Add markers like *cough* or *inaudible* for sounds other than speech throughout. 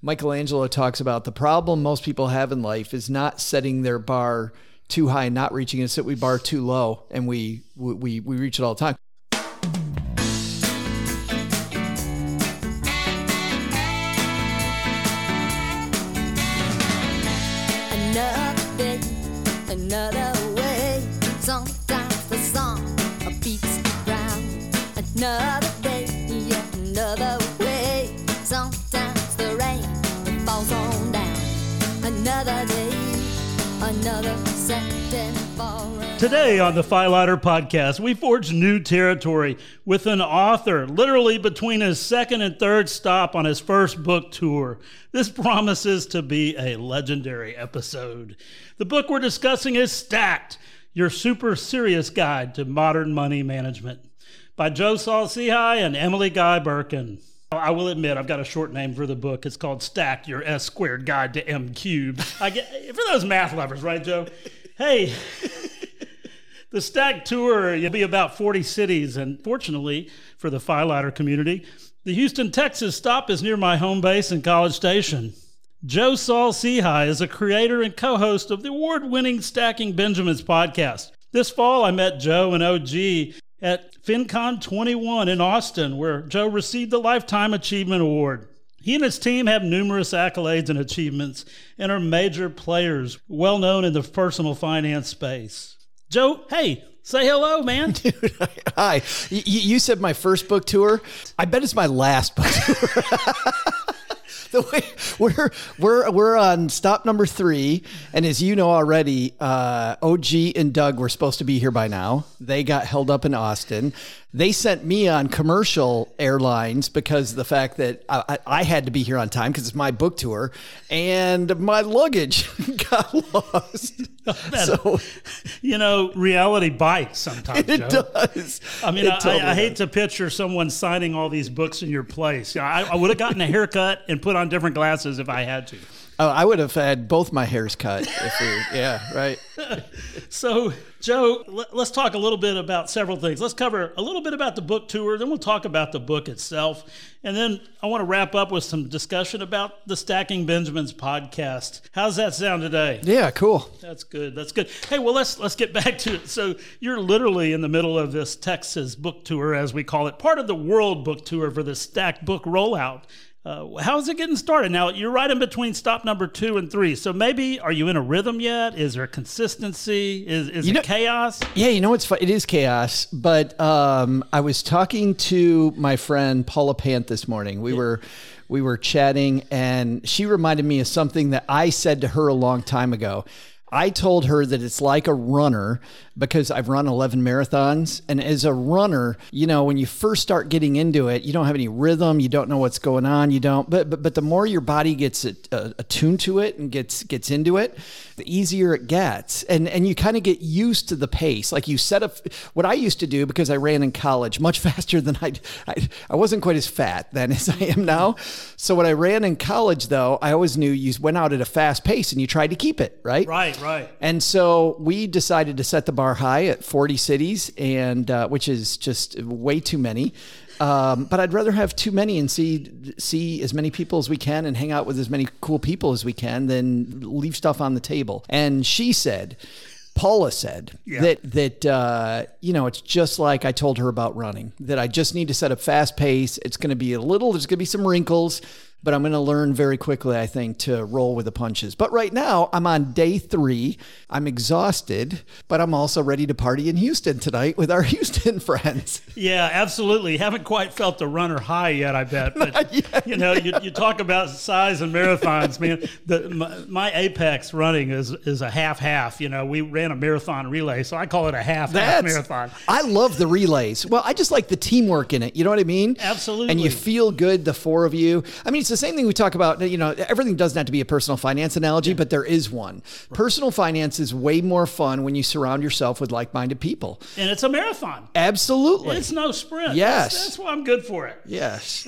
Michelangelo talks about the problem most people have in life is not setting their bar too high and not reaching it. It's we bar too low and we we we reach it all the time. Today on the Philauder podcast, we forge new territory with an author literally between his second and third stop on his first book tour. This promises to be a legendary episode. The book we're discussing is Stacked, your super serious guide to modern money management by Joe Saul-Sehy and Emily Guy Birken. I will admit, I've got a short name for the book. It's called Stacked, Your S Squared Guide to M Cubed. I get, for those math lovers, right, Joe? Hey, the Stack Tour, you'll be about 40 cities, and fortunately for the Philauder community, the Houston, Texas stop is near my home base in College Station. Joe Saul-Sehy is a creator and co-host of the award-winning Stacking Benjamins podcast. This fall, I met Joe and OG at FinCon 21 in Austin, where Joe received the Lifetime Achievement Award. He and his team have numerous accolades and achievements and are major players, well known in the personal finance space. Joe, hey, say hello, man. *laughs* Hi, Y- y- you said my first book tour. I bet it's my last book tour. *laughs* *laughs* the way we're we're we're on stop number three, and as you know already, uh, OG and Doug were supposed to be here by now. They got held up in Austin. They sent me on commercial airlines because of the fact that I, I I had to be here on time because it's my book tour, and my luggage *laughs* got lost. *laughs* so you know, reality bites sometimes. it Joe. does. I mean, I, totally I, I hate does. to picture someone signing all these books in your place. I, I would have gotten a haircut and put on different glasses if I had to. Oh, I would have had both my hairs cut. If we, yeah, right. *laughs* So, Joe, let, us talk a little bit about several things. Let's cover a little bit about the book tour, then we'll talk about the book itself. And then I want to wrap up with some discussion about the Stacking Benjamins podcast. How's that sound today? Yeah, cool. That's good. That's good. Hey, well let's let's get back to it. So you're literally in the middle of this Texas book tour, as we call it, part of the world book tour for the Stacked Book rollout. Uh, how's it getting started? Now you're right in between stop number two and three. So maybe are you in a rhythm yet? Is there consistency? Is is You it chaos? Yeah, you know what's fun? It is chaos, but um, I was talking to my friend Paula Pant this morning. We were we were chatting, and she reminded me of something that I said to her a long time ago. I told her that it's like a runner because I've run 11 marathons. And as a runner, you know, when you first start getting into it, you don't have any rhythm. You don't know what's going on. You don't, but, but, but the more your body gets attuned to it and gets, gets into it, the easier it gets. And, and you kind of get used to the pace. Like you set up what I used to do because I ran in college *laughs* much faster than I, I, I wasn't quite as fat then *laughs* as I am now. So when I ran in college though, I always knew you went out at a fast pace and you tried to keep it, right? Right, right. And so we decided to set the bar high at 40 cities, and uh, which is just way too many. Um, but I'd rather have too many and see see as many people as we can and hang out with as many cool people as we can than leave stuff on the table. And she said, Paula said Yeah. that that uh, you know it's just like I told her about running. That I just need to set a fast pace. It's going to be a little. There's going to be some wrinkles, but I'm going to learn very quickly. I think to roll with the punches. But right now I'm on day three. I'm exhausted, but I'm also ready to party in Houston tonight with our *laughs* Houston friends. Yeah, absolutely. Haven't quite felt the runner high yet, I bet. But you know, you, you talk about size and marathons, man. The, my, my apex running is is a half half. You know, we ran a marathon relay, so I call it a half half marathon. I love the relays. Well, I just like the teamwork in it. You know what I mean? Absolutely. And you feel good, the four of you. I mean, it's the same thing we talk about. You know, everything doesn't have to be a personal finance analogy, but there is one. Personal finance is way more fun when you surround yourself with like-minded people. And it's a marathon. Absolutely. It's no sprint. Yes. That's, that's why I'm good for it. yes.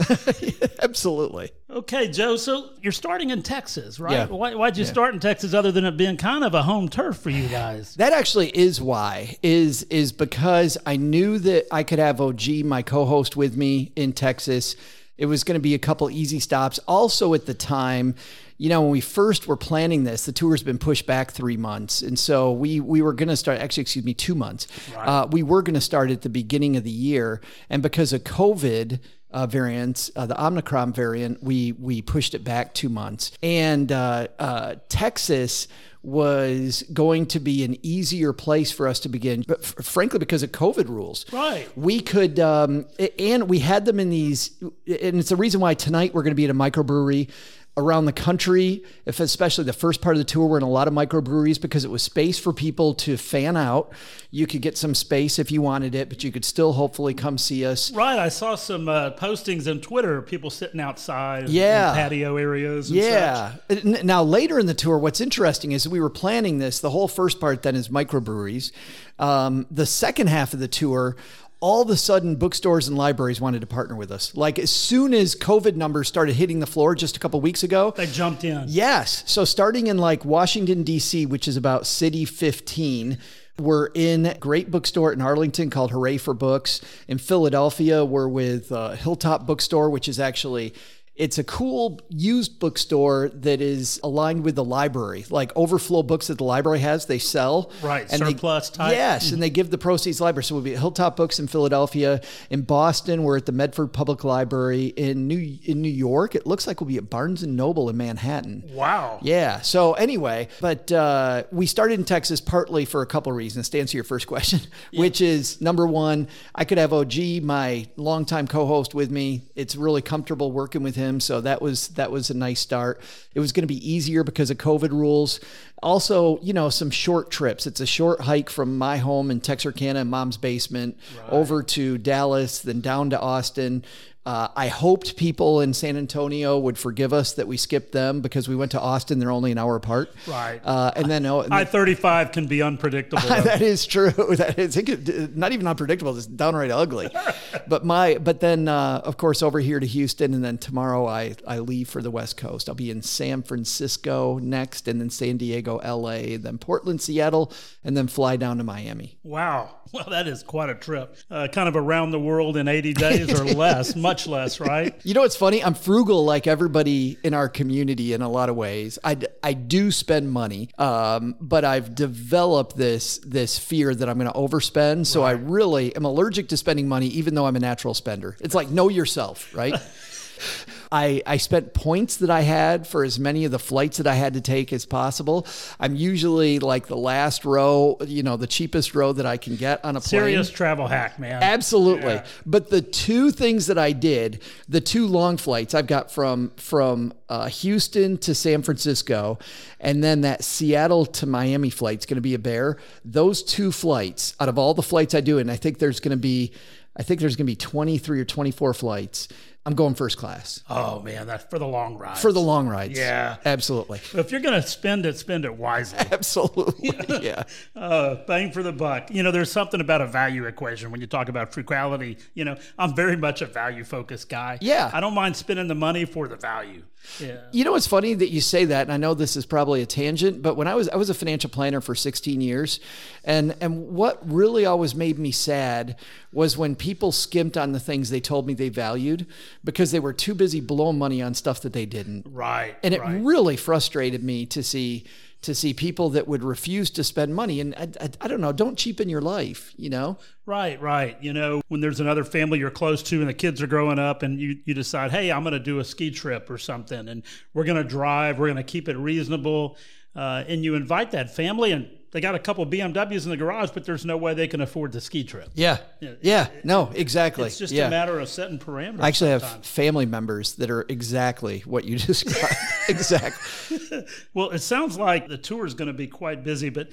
*laughs* Absolutely. Okay, Joe. So you're starting in Texas, right? Yeah. Why, why'd you start in Texas other than it being kind of a home turf for you guys? That actually is why is is because I knew that I could have OG, my co-host, with me in Texas. It was going to be a couple easy stops. Also, at the time, you know, when we first were planning this, the tour's been pushed back three months, and so we we were going to start. Actually, excuse me, two months. Uh, we were going to start at the beginning of the year, and because of COVID. Uh, variants, uh, the Omicron variant, we we pushed it back two months, and uh, uh, Texas was going to be an easier place for us to begin, but f- frankly, because of COVID rules, Right. we could, um, and we had them in these, and it's the reason why tonight we're going to be at a microbrewery around the country. If especially the first part of the tour, we're in a lot of microbreweries because it was space for people to fan out. You could get some space if you wanted it, but you could still hopefully come see us. Right. I saw some uh, postings on Twitter, people sitting outside in Yeah. patio areas. And Yeah. N- Now, later in the tour, what's interesting is we were planning this. The whole first part then is microbreweries. Um, the second half of the tour, all of a sudden, bookstores and libraries wanted to partner with us. Like as soon as COVID numbers started hitting the floor just a couple weeks ago, They jumped in. Yes. So starting in like Washington D.C., which is about city 15, we're in a great bookstore in Arlington called Hooray for Books. In Philadelphia, we're with uh, Hilltop Bookstore, which is actually it's a cool used bookstore that is aligned with the library. Like overflow books that the library has, they sell. Right, they- surplus type. Yes, and they give the proceeds to the library. So we'll be at Hilltop Books in Philadelphia. In Boston, we're at the Medford Public Library. In New in New York, it looks like we'll be at Barnes and Noble in Manhattan. Wow. Yeah. So anyway, but uh, we started in Texas partly for a couple of reasons. To answer your first question, which is number one, I could have OG, my longtime co-host, with me. It's really comfortable working with him, so that was that was a nice start. It was going to be easier because of COVID rules. Also, you know, some short trips. It's a short hike from my home in Texarkana, mom's basement, over to Dallas, then down to Austin. Uh, I hoped people in San Antonio would forgive us that we skipped them because we went to Austin. They're only an hour apart. Right. Uh, and then, oh, I 35 can be unpredictable. *laughs* that is true. *laughs* That is it not even unpredictable. It's downright ugly. *laughs* but my, but then uh, of course over here to Houston, and then tomorrow I I leave for the West Coast. I'll be in San Francisco next, and then San Diego, L.A., then Portland, Seattle, and then fly down to Miami. wow. Well, that is quite a trip. Uh, kind of around the world in 80 days or less, much less, right? *laughs* You know what's funny? I'm frugal like everybody in our community in a lot of ways. I, I do spend money, um, but I've developed this this fear that I'm going to overspend. So I really am allergic to spending money, even though I'm a natural spender. It's like know yourself, right? *laughs* I, I spent points that I had for as many of the flights that I had to take as possible. I'm usually like the last row, you know, the cheapest row that I can get on a plane. Serious travel hack, man. Absolutely. Yeah. But the two things that I did, the two long flights I've got from from uh, Houston to San Francisco, and then that Seattle to Miami flight's going to be a bear. Those two flights, out of all the flights I do, and I think there's going to be, I think there's going to be 23 or 24 flights. I'm going first class Oh, man, that's for the long ride. for the long rides. Yeah. absolutely, If you're going to spend it, spend it wisely. *laughs* absolutely. *laughs* Yeah. Uh, bang for the buck. You know, there's something about a value equation when you talk about frugality. You know, I'm very much a value focused guy. Yeah. I don't mind spending the money for the value. Yeah. You know, it's funny that you say that, and I know this is probably a tangent, but when I was I was a financial planner for 16 years, and and what really always made me sad was when people skimped on the things they told me they valued because they were too busy blowing money on stuff that they didn't, Right. and it right. really frustrated me to see to see people that would refuse to spend money, and I, I, I don't know, don't cheapen your life, you know. Right, right. You know, when there's another family you're close to and the kids are growing up and you, you decide, hey, I'm going to do a ski trip or something and we're going to drive, we're going to keep it reasonable. Uh, and you invite that family and they got a couple BMWs in the garage, but there's no way they can afford the ski trip. Yeah, yeah, no, exactly. It's just yeah. a matter of setting parameters. I actually have family members that are exactly what you *laughs* described. exactly. *laughs* Well, it sounds like the tour is going to be quite busy, but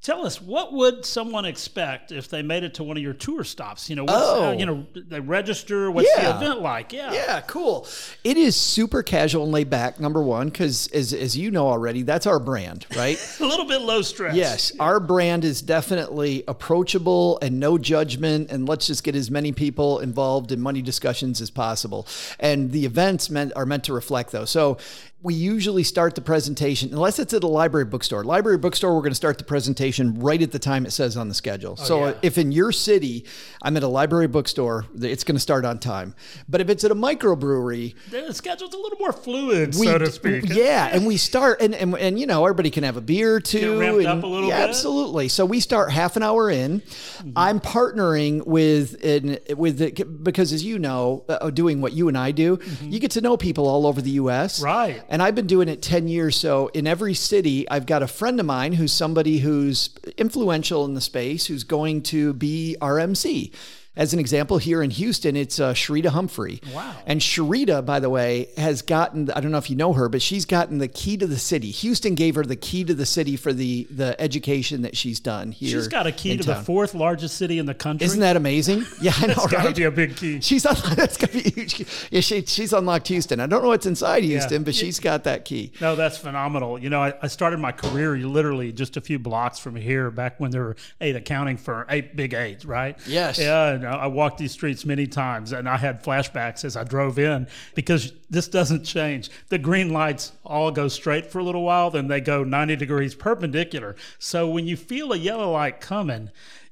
tell us what would someone expect if they made it to one of your tour stops? You know, what's, Oh. uh, you know, they register. What's the event like? Yeah, Yeah, cool. It is super casual and laid back. Number one, because as as you know already, that's our brand, right? *laughs* a little bit low stress. yes, our brand is definitely approachable and no judgment, and let's just get as many people involved in money discussions as possible. And the events meant are meant to reflect those. So. We usually start the presentation, unless it's at a library bookstore. Library bookstore, we're going to start the presentation right at the time it says on the schedule. so Oh, yeah. if in your city I'm at a library bookstore, it's going to start on time. But if it's at a microbrewery, The schedule's a little more fluid, we so to speak. *laughs* yeah, and we start and, and and you know everybody can have a beer or two. ramped and- up a little yeah, bit. Absolutely. So we start half an hour in. Mm-hmm. I'm partnering with in, with the, because as you know, uh, doing what you and I do, you get to know people all over the U.S. Mm-hmm. Right. And I've been doing it ten years. So in every city, I've got a friend of mine who's somebody who's influential in the space who's going to be our MC. As an example, here in Houston, it's uh, Sharita Humphrey. Wow. And Sharita, by the way, has gotten, I don't know if you know her, but she's gotten the key to the city. Houston gave her the key to the city for the, the education that she's done here. She's got a key to town. the fourth largest city in the country. Isn't that amazing? *laughs* Yeah, I know, It's got to be a big key. She's unlocked. *laughs* That's gonna be huge. Yeah, she, she's unlocked Houston. I don't know what's inside Houston, but she's got that key. No, that's phenomenal. You know, I, I started my career literally just a few blocks from here, back when there were eight accounting firm, eight big eights, right? Yes. Yeah, and I walked these streets many times, and I had flashbacks as I drove in because this doesn't change. The green lights all go straight for a little while, then they go 90 degrees perpendicular. So when you feel a yellow light coming,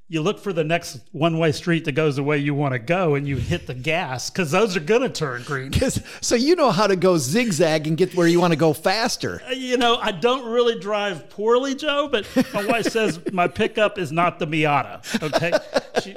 you look for the next one-way street that goes the way you want to go, and you hit the gas because those are going to turn green. *laughs* so you know how to go zigzag and get where you want to go faster. You know, I don't really drive poorly, Joe, but my wife *laughs* says my pickup is not the Miata. Okay. *laughs* She,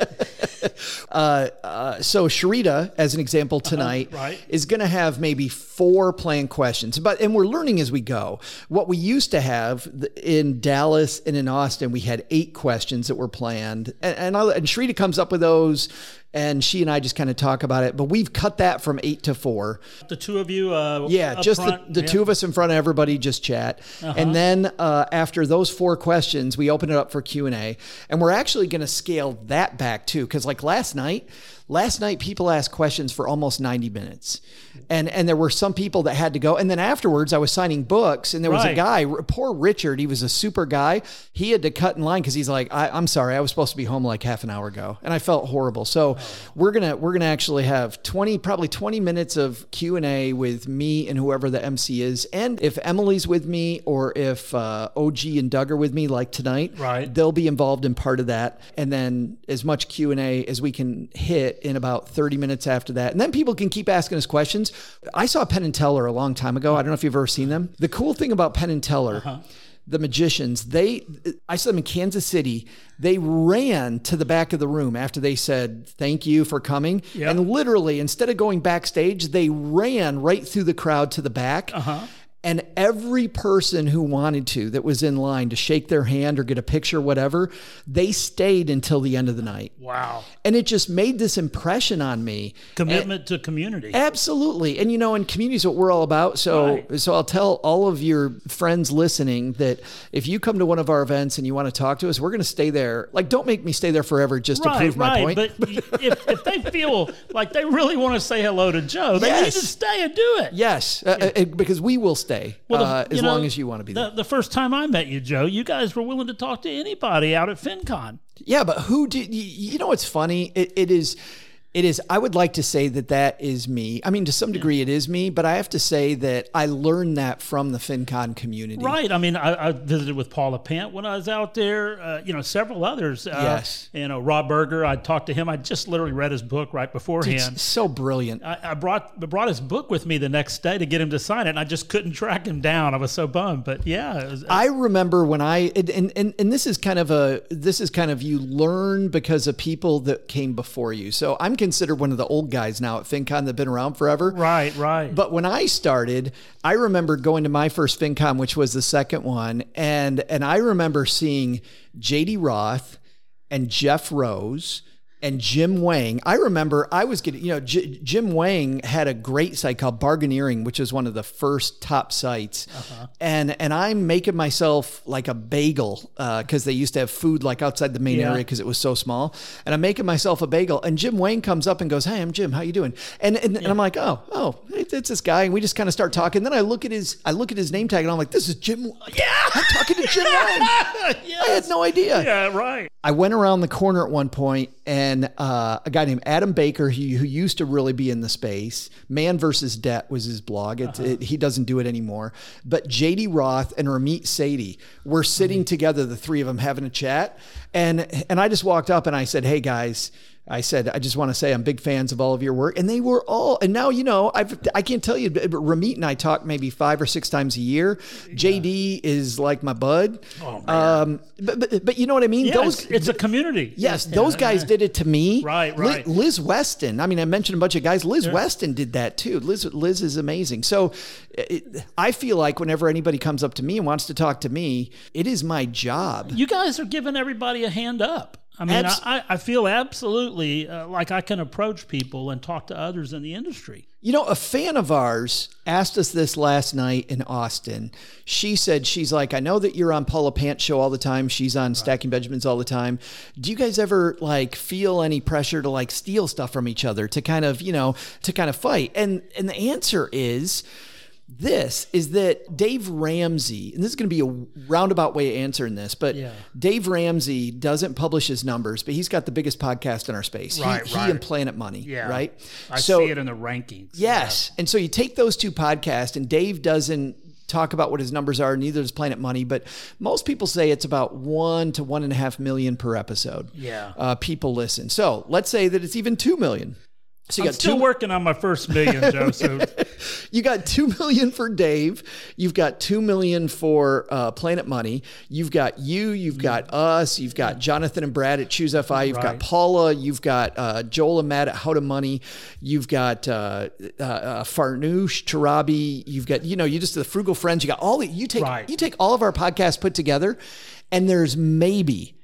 Uh, so Sharita, as an example tonight, Uh-huh, right. is going to have maybe four planned questions. But and we're learning as we go. What we used to have in Dallas and in Austin, we had eight questions that were planned, and and, I, and Sharita comes up with those. And she and I just kind of talk about it, but we've cut that from eight to four. the two of you, uh, Yeah, just front, the, the yeah. Uh-huh. two of us in front of everybody just chat, and then uh, after those four questions, we open it up for Q and A, and we're actually going to scale that back too, because like last night, last night people asked questions for almost ninety minutes, and and there were some people that had to go, and then afterwards I was signing books, and there was a guy, poor Richard, he was a super guy, he had to cut in line because he's like, I, I'm sorry, I was supposed to be home like half an hour ago, and I felt horrible. So we're gonna we're gonna actually have twenty probably twenty minutes of Q and A with me and whoever the MC is, and if Emily's with me or if uh, OG and Doug are with me like tonight, Right. They'll be involved in part of that, and then as much Q and A as we can hit in about thirty minutes after that, and then people can keep asking us questions. I saw Penn and Teller a long time ago. I don't know if you've ever seen them. The cool thing about Penn and Teller the magicians they i saw them in kansas city they ran to the back of the room after they said thank you for coming Yeah. and literally instead of going backstage they ran right through the crowd to the back Uh-huh. And every person who wanted to that was in line to shake their hand or get a picture whatever they stayed until the end of the night Wow. and it just made this impression on me Commitment to community. Absolutely. And you know, and community is what we're all about. So Right. so I'll tell all of your friends listening that if you come to one of our events and you want to talk to us, we're going to stay there. Like don't make me stay there forever just to Right, prove my right. point. But if, if they feel like they really want to say hello to Joe, they need to stay and do it. yes, uh, uh, because we will stay Well, the- uh, as know, long as you want to be the, there. The first time I met you, Joe, you guys were willing to talk to anybody out at FinCon. Yeah, but who did you, you know what's funny? It, it is it is I would like to say that that is me. I mean to some degree it is me, but I have to say that I learned that from the FinCon community. Right. I mean, I, I visited with Paula Pant when I was out there. Uh, you know, several others. Uh, Yes. You know, Rob Berger. I talked to him. I just literally read his book right beforehand. It's so brilliant. I, I brought brought his book with me the next day to get him to sign it, and I just couldn't track him down. I was so bummed. But yeah, it was, I remember when I and, and and and this is kind of a this is kind of you learn because of people that came before you. So I'm considered one of the old guys now at FinCon that've been around forever. right, right. But when I started, I remember going to my first FinCon, which was the second one, and and I remember seeing JD Roth and Jeff Rose and Jim Wang. I remember I was getting, you know, J- Jim Wang had a great site called Bargaineering, which was one of the first top sites, uh-huh. and and I'm making myself like a bagel uh, because they used to have food like outside the main Yeah. area because it was so small, and I'm making myself a bagel, and Jim Wang comes up and goes, "Hey, I'm Jim. How you doing?" And and, and I'm like, "Oh, oh, it- it's this guy," and we just kind of start talking. Then I look at his I look at his name tag, and I'm like, "This is Jim. Yeah, I'm talking to Jim *laughs* Wang." I had no idea. yeah, right. I went around the corner at one point and uh, a guy named Adam Baker, who, who used to really be in the space. Man versus Debt was his blog. It, it, he doesn't do it anymore. But JD Roth and Ramit Sethi were sitting together, the three of them having a chat, and and I just walked up and I said, "Hey guys." I said, I just want to say I'm big fans of all of your work. And they were all, and now, you know, I've, I can't tell you, but Ramit and I talk maybe five or six times a year. JD is like my bud. Oh, man. Um, but, but, but you know what I mean? Yeah, Those, it's, a community. Yes, those guys did it to me. Right, right. Liz Weston. I mean, I mentioned a bunch of guys. Liz Weston did that too. Liz, Liz is amazing. So, it, I feel like whenever anybody comes up to me and wants to talk to me, it is my job. You guys are giving everybody a hand up. I mean, Abs- I, I feel absolutely uh, like I can approach people and talk to others in the industry. You know, a fan of ours asked us this last night in Austin. She said, she's like, I know that you're on Paula Pant show all the time. She's on Stacking Benjamins all the time. Do you guys ever like feel any pressure to like steal stuff from each other to kind of, you know, to kind of fight? And and the answer is this is that Dave Ramsey, and this is going to be a roundabout way of answering this, but Yeah. Dave Ramsey doesn't publish his numbers, but he's got the biggest podcast in our space. He- Right, he, and Planet Money, Yeah. right? I so see it in the rankings. Yes. And so you take those two podcasts, and Dave doesn't talk about what his numbers are, neither does Planet Money, but most people say it's about one to one and a half million per episode. Yeah. Uh, people listen. So let's say that it's even two million. So you I'm got still two, working on my first million, *laughs* Joe. So you got two million for Dave. You've got two million for uh, Planet Money. You've got you. You've got us. You've got Jonathan and Brad at Choose FI. You've got Paula. You've got uh, Joel and Matt at How to Money. You've got uh, uh, uh, Farnoosh Torabi. You've got you know you just the Frugal Friends. You got all the you take Right. you take all of our podcasts put together, and there's maybe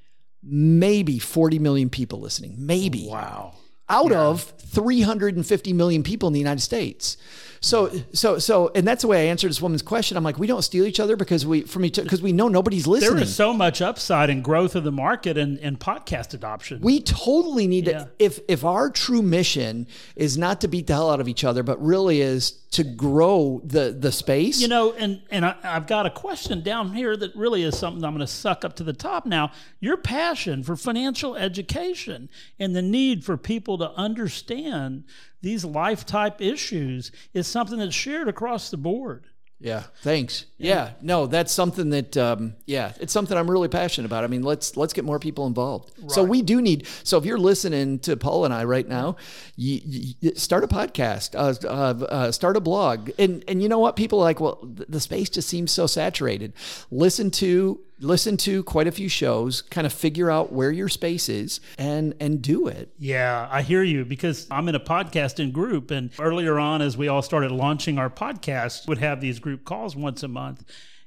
maybe 40 million people listening. Maybe wow. Out of 350 million people in the United States. So, so, so, and that's the way I answered this woman's question. I'm like, we don't steal each other because we, from each, because we know nobody's listening. There is so much upside and growth of the market and, and podcast adoption. we totally need Yeah. to, if, if our true mission is not to beat the hell out of each other, but really is to grow the, the space. You know, and and I, I've got a question down here that really is something I'm going to suck up to the top now. Your passion for financial education and the need for people to understand these life type issues is something that's shared across the board. Yeah, thanks. Yeah. no, that's something that um, yeah, it's something I'm really passionate about. I mean, let's let's get more people involved. So we do need. So if you're listening to Paul and I right now, you, you start a podcast, uh, uh, uh, start a blog, and and you know what? People are like, well, the space just seems so saturated. Listen to listen to quite a few shows, kind of figure out where your space is, and and do it. Yeah, I hear you because I'm in a podcasting group. And earlier on, as we all started launching our podcast, would have these group calls once a month.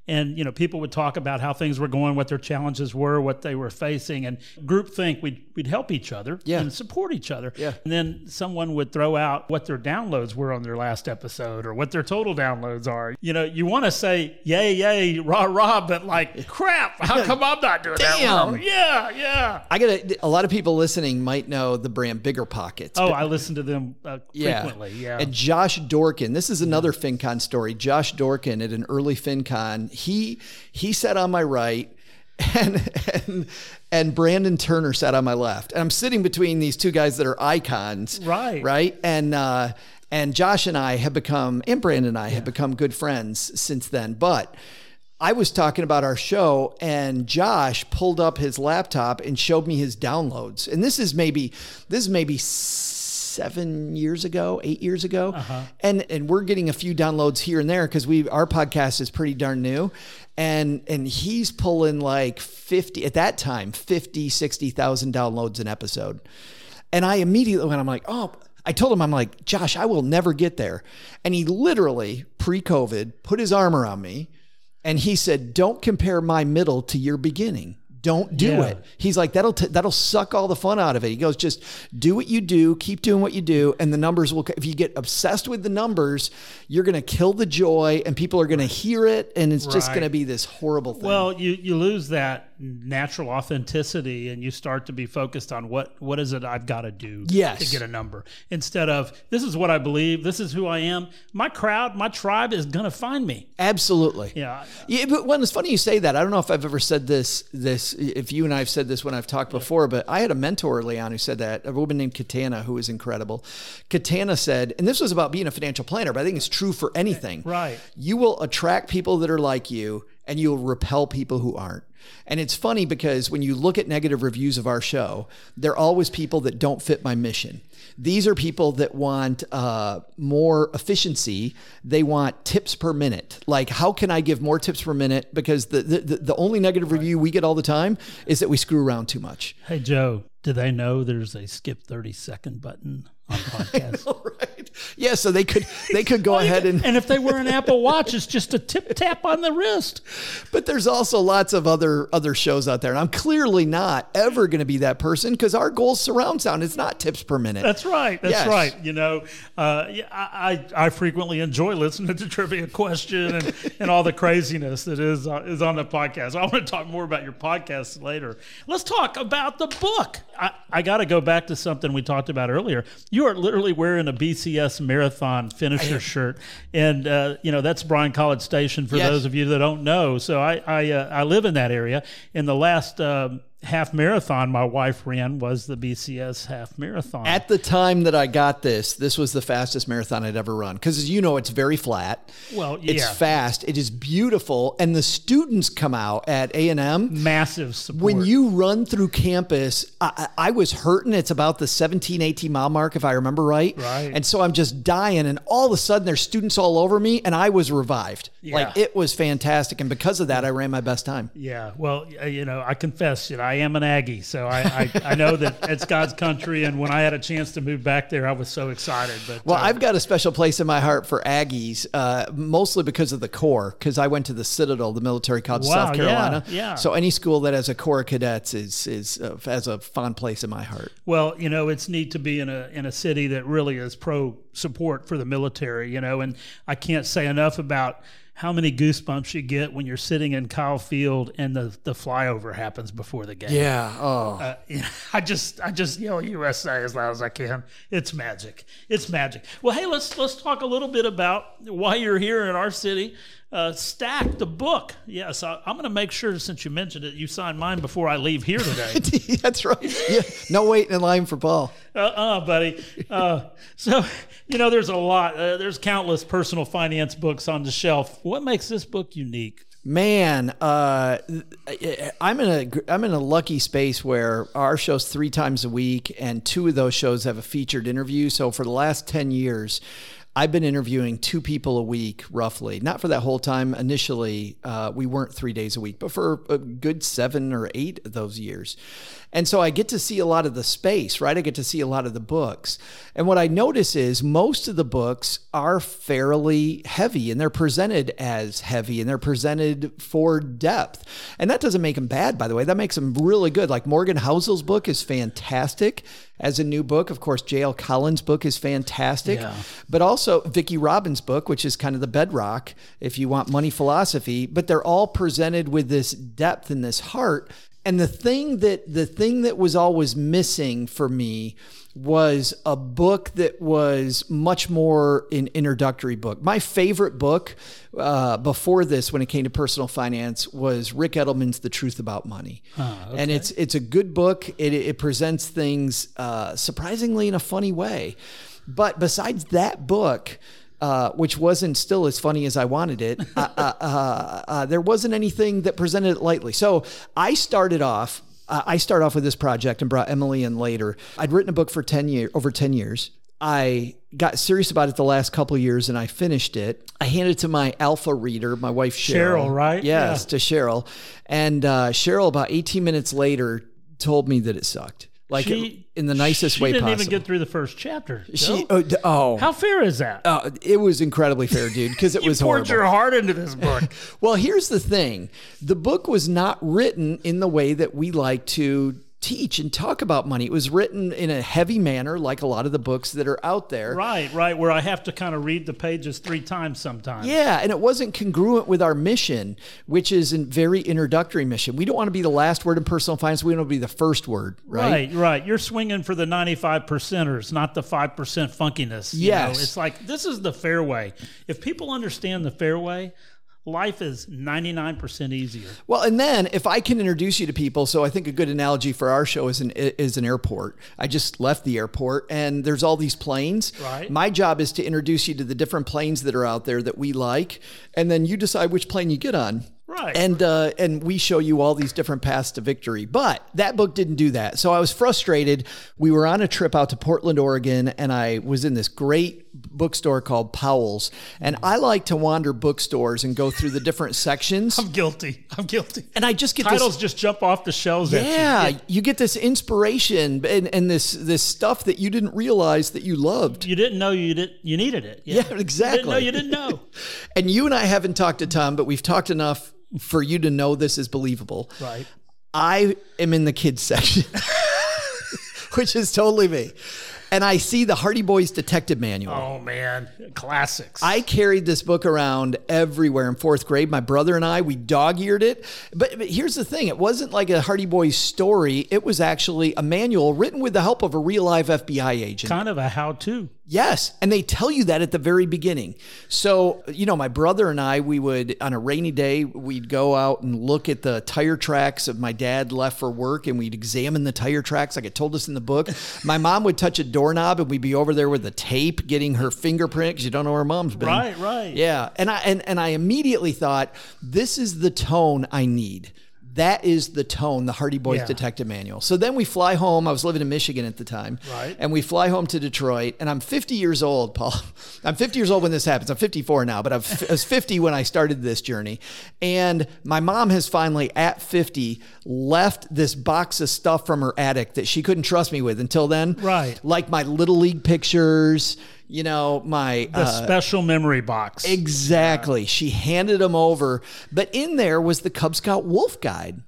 And, you know, people would talk about how things were going, what their challenges were, what they were facing. And group think we'd, we'd help each other Yeah. and support each other. Yeah. And then someone would throw out what their downloads were on their last episode or what their total downloads are. You know, you want to say, yay, yay, rah, rah, but like, *laughs* crap, how *laughs* come I'm not doing that? Damn. well? Yeah, yeah. I got a lot of people listening might know the brand Bigger Pockets. Oh, I listen to them uh, frequently. Yeah. And Josh Dorkin, this is another FinCon story. Josh Dorkin at an early FinCon, he he sat on my right *laughs* and and and Brandon Turner sat on my left. And I'm sitting between these two guys that are icons. Right. Right. And uh and Josh and I have become and Brandon and I have become good friends since then. But I was talking about our show, and Josh pulled up his laptop and showed me his downloads. And this is maybe this is maybe seven years ago, eight years ago, uh-huh. and and we're getting a few downloads here and there because we our podcast is pretty darn new, and and he's pulling like fifty at that time 50, 60,000 downloads an episode, and I immediately when I'm like, oh. I told him, I'm like, Josh, I will never get there. And he literally, pre COVID, put his arm around me and he said, "Don't compare my middle to your beginning. Don't do Yeah. it." He's like, "That'll t- that'll suck all the fun out of it." He goes, "Just do what you do, keep doing what you do, and the numbers will. If you get obsessed with the numbers, you're going to kill the joy, and people are going to hear it, and it's just going to be this horrible thing." Well, you, you lose that natural authenticity and you start to be focused on what what is it I've got to do Yes. to get a number instead of this is what I believe, this is who I am. My crowd, my tribe is going to find me. absolutely. Yeah. Yeah, but when it's funny you say that. I don't know if I've ever said this this this if you and I have said this when I've talked before, but I had a mentor early on who said that a woman named Katana who was incredible. Katana said, and this was about being a financial planner, but I think it's true for anything. Right. You will attract people that are like you, and you'll repel people who aren't. And it's funny because when you look at negative reviews of our show, they're always people that don't fit my mission. These are people that want uh, more efficiency. They want tips per minute. Like, how can I give more tips per minute? Because the the, the only negative review we get all the time is that we screw around too much. Hey, Joe, do they know there's a skip 30 second button on podcasts? *laughs* Yeah. So they could they could go *laughs* ahead and and if they wear an *laughs* Apple Watch, it's just a tip tap on the wrist. But there's also lots of other other shows out there, and I'm clearly not ever going to be that person because our goal is surround sound. It's not tips per minute. That's right. That's Yes. right. You know, uh, I, I I frequently enjoy listening to *laughs* Trivia Question and, and all the craziness that is uh, is on the podcast. I want to talk more about your podcast later. Let's talk about the book. I, I got to go back to something we talked about earlier. You are literally wearing a BCS marathon finisher shirt, and uh, you know that's Bryan College Station for Yes. those of you that don't know. So I I, uh, I live in that area. In the last um half marathon my wife ran was the BCS half marathon. At the time that I got this, this was the fastest marathon I'd ever run because, as you know, it's very flat. Well, It's fast. It is beautiful, and the students come out at A and M. Massive support. When you run through campus, I, I was hurting. It's about the 17, 18 mile mark, if I remember right. Right. And so I'm just dying. And all of a sudden, there's students all over me, and I was revived. Like it was fantastic. And because of that, I ran my best time. yeah, well, you know, I confess it. I am an Aggie, so I, I, I know that it's God's country. And when I had a chance to move back there, I was so excited. But Well, uh, I've got a special place in my heart for Aggies, uh, mostly because of the Corps, because I went to the Citadel, the military college of Wow, South yeah, Carolina. yeah. So any school that has a Corps of cadets is is uh, has a fond place in my heart. Well, you know, it's neat to be in a in a city that really is pro support for the military, you know, and I can't say enough about how many goosebumps you get when you're sitting in Kyle Field and the, the flyover happens before the game. Yeah. Oh. Uh, *laughs* I just I just yell USA as loud as I can. It's magic. It's magic. Well, hey, let's let's talk a little bit about why you're here in our city. Uh, Stack the book. Yes, I, I'm going to make sure since you mentioned it, you sign mine before I leave here today. *laughs* That's right. Yeah. No waiting in line for Paul. Uh, uh buddy. Uh, so, you know, there's a lot. Uh, there's countless personal finance books on the shelf. What makes this book unique? Man, uh, I'm in a I'm in a lucky space where our show's three times a week, and two of those shows have a featured interview. So for the last ten years, I've been interviewing two people a week, roughly. Not for that whole time. Initially, uh, we weren't three days a week, but for a good seven or eight of those years. And so I get to see a lot of the space, right? I get to see a lot of the books. And what I notice is most of the books are fairly heavy and they're presented as heavy and they're presented for depth. And that doesn't make them bad, by the way. That makes them really good. Like Morgan Housel's book is fantastic as a new book. Of course, J.L. Collins' book is fantastic. Yeah. But also Vicki Robbins' book, which is kind of the bedrock if you want money philosophy. But they're all presented with this depth and this heart. And the thing that the thing that was always missing for me was a book that was much more an introductory book. My favorite book uh, before this, when it came to personal finance, was Rick Edelman's "The Truth About Money," and it's it's a good book. It, it presents things uh, surprisingly in a funny way. But besides that book, uh, which wasn't still as funny as I wanted it, uh, uh, uh, uh, there wasn't anything that presented it lightly. So I started off. Uh, I started off with this project and brought Emily in later. I'd written a book for ten year over ten years. I got serious about it the last couple of years and I finished it. I handed it to my alpha reader, my wife Cheryl. Cheryl, right? Yes, Yeah. to Cheryl. And uh, Cheryl, about 18 minutes later, told me that it sucked. Like She- in the nicest way. she way didn't possible. even get through the first chapter. she, oh, oh, How fair is that? uh, it was incredibly fair, dude, because it *laughs* you was poured horrible. your heart into this book. *laughs* Well, here's the thing the book was not written in the way that we like to teach and talk about money. It was written in a heavy manner, like a lot of the books that are out there. right, right. Where I have to kind of read the pages three times sometimes. Yeah, and it wasn't congruent with our mission, which is a very introductory mission. We don't want to be the last word in personal finance. We want to be the first word, right? Right, right. You're swinging for the 95 percenters, not the 5% funkiness. you know? Yes. It's like this is the fairway. If people understand the fairway, life is 99% easier. Well, and then if I can introduce you to people, so I think a good analogy for our show is an is an airport. I just left the airport, and there's all these planes. Right. My job is to introduce you to the different planes that are out there that we like, and then you decide which plane you get on. Right. And uh, and we show you all these different paths to victory. But that book didn't do that. So I was frustrated. We were on a trip out to Portland, Oregon, and I was in this great bookstore called Powell's. And I like to wander bookstores and go through the different *laughs* sections. I'm guilty. I'm guilty. And I just get Titles this just jump off the shelves at you. yeah, you get this inspiration and, and this this stuff that you didn't realize that you loved. You didn't know you did you needed it. Yeah, You exactly. didn't know you didn't know. *laughs* And you and I haven't talked to Tom, but we've talked enough for you to know this is believable. right. I am in the kids section, *laughs* which is totally me. And I see the Hardy Boys Detective Manual. Oh man, classics. I carried this book around everywhere in fourth grade. My brother and I, we dog eared it. But, but here's the thing it wasn't like a Hardy Boys story, it was actually a manual written with the help of a real live FBI agent. kind of a how-to. Yes, and they tell you that at the very beginning. So, you know, my brother and I, we would on a rainy day, we'd go out and look at the tire tracks of my dad left for work and we'd examine the tire tracks like it told us in the book. my mom would touch a doorknob and we'd be over there with the tape getting her fingerprint cuz you don't know where mom's been. Right, right. Yeah, and I and and I immediately thought this is the tone I need. That is the tone, the Hardy Boys Yeah. Detective Manual. So then we fly home. I was living in Michigan at the time. Right. And we fly home to Detroit, and I'm 50 years old, Paul. *laughs* I'm 50 years old when this happens. I'm 54 now, but I was I was 50 when I started this journey. And my mom has finally, at 50, left this box of stuff from her attic that she couldn't trust me with until then. Right. Like my Little League pictures, you know, my. The uh, special memory box. Exactly. She handed them over, but in there was the Cub Scout Wolf Guide.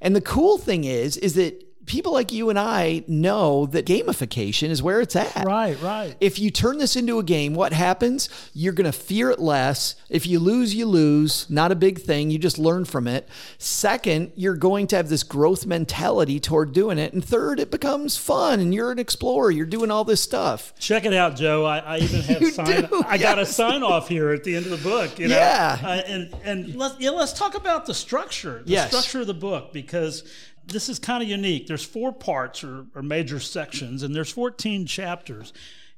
And the cool thing is, is that people like you and I know that gamification is where it's at. right, right. If you turn this into a game, what happens? You're going to fear it less. If you lose, you lose. Not a big thing. You just learn from it. Second, you're going to have this growth mentality toward doing it. And third, it becomes fun and you're an explorer. You're doing all this stuff. Check it out, Joe. I, I even have *laughs* sign. do, I got a sign off here at the end of the book. You know? Yeah. Uh, and and let's yeah, let's talk about the structure. The Yes. structure of the book because this is kind of unique. There's four parts or, or major sections, and there's 14 chapters,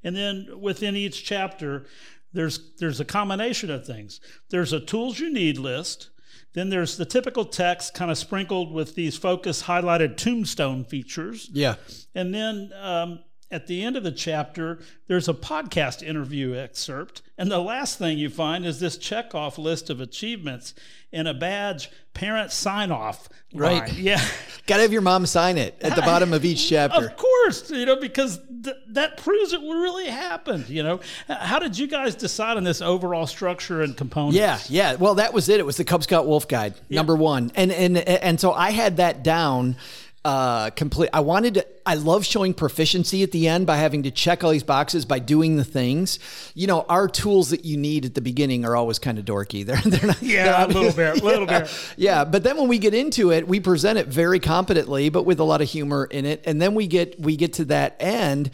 and then within each chapter, there's there's a combination of things. There's a tools you need list. Then there's the typical text, kind of sprinkled with these focus highlighted tombstone features. Yeah. And then um, at the end of the chapter, there's a podcast interview excerpt. And the last thing you find is this checkoff list of achievements and a badge parent sign off. Right. *laughs* Yeah. Got to have your mom sign it at the bottom of each *laughs* chapter. Of course, you know, because th- that proves it really happened. You know, how did you guys decide on this overall structure and components? Yeah, yeah. Well, that was it. It was the Cub Scout Wolf Guide, number one, and and and so I had that down. Uh, complete. I wanted to. I love showing proficiency at the end by having to check all these boxes by doing the things. You know, our tools that you need at the beginning are always kind of dorky. *laughs* They're they're not. Yeah, they're a little bit, a little *laughs* yeah, bit. Yeah, but then when we get into it, we present it very competently, but with a lot of humor in it, and then we get we get to that end,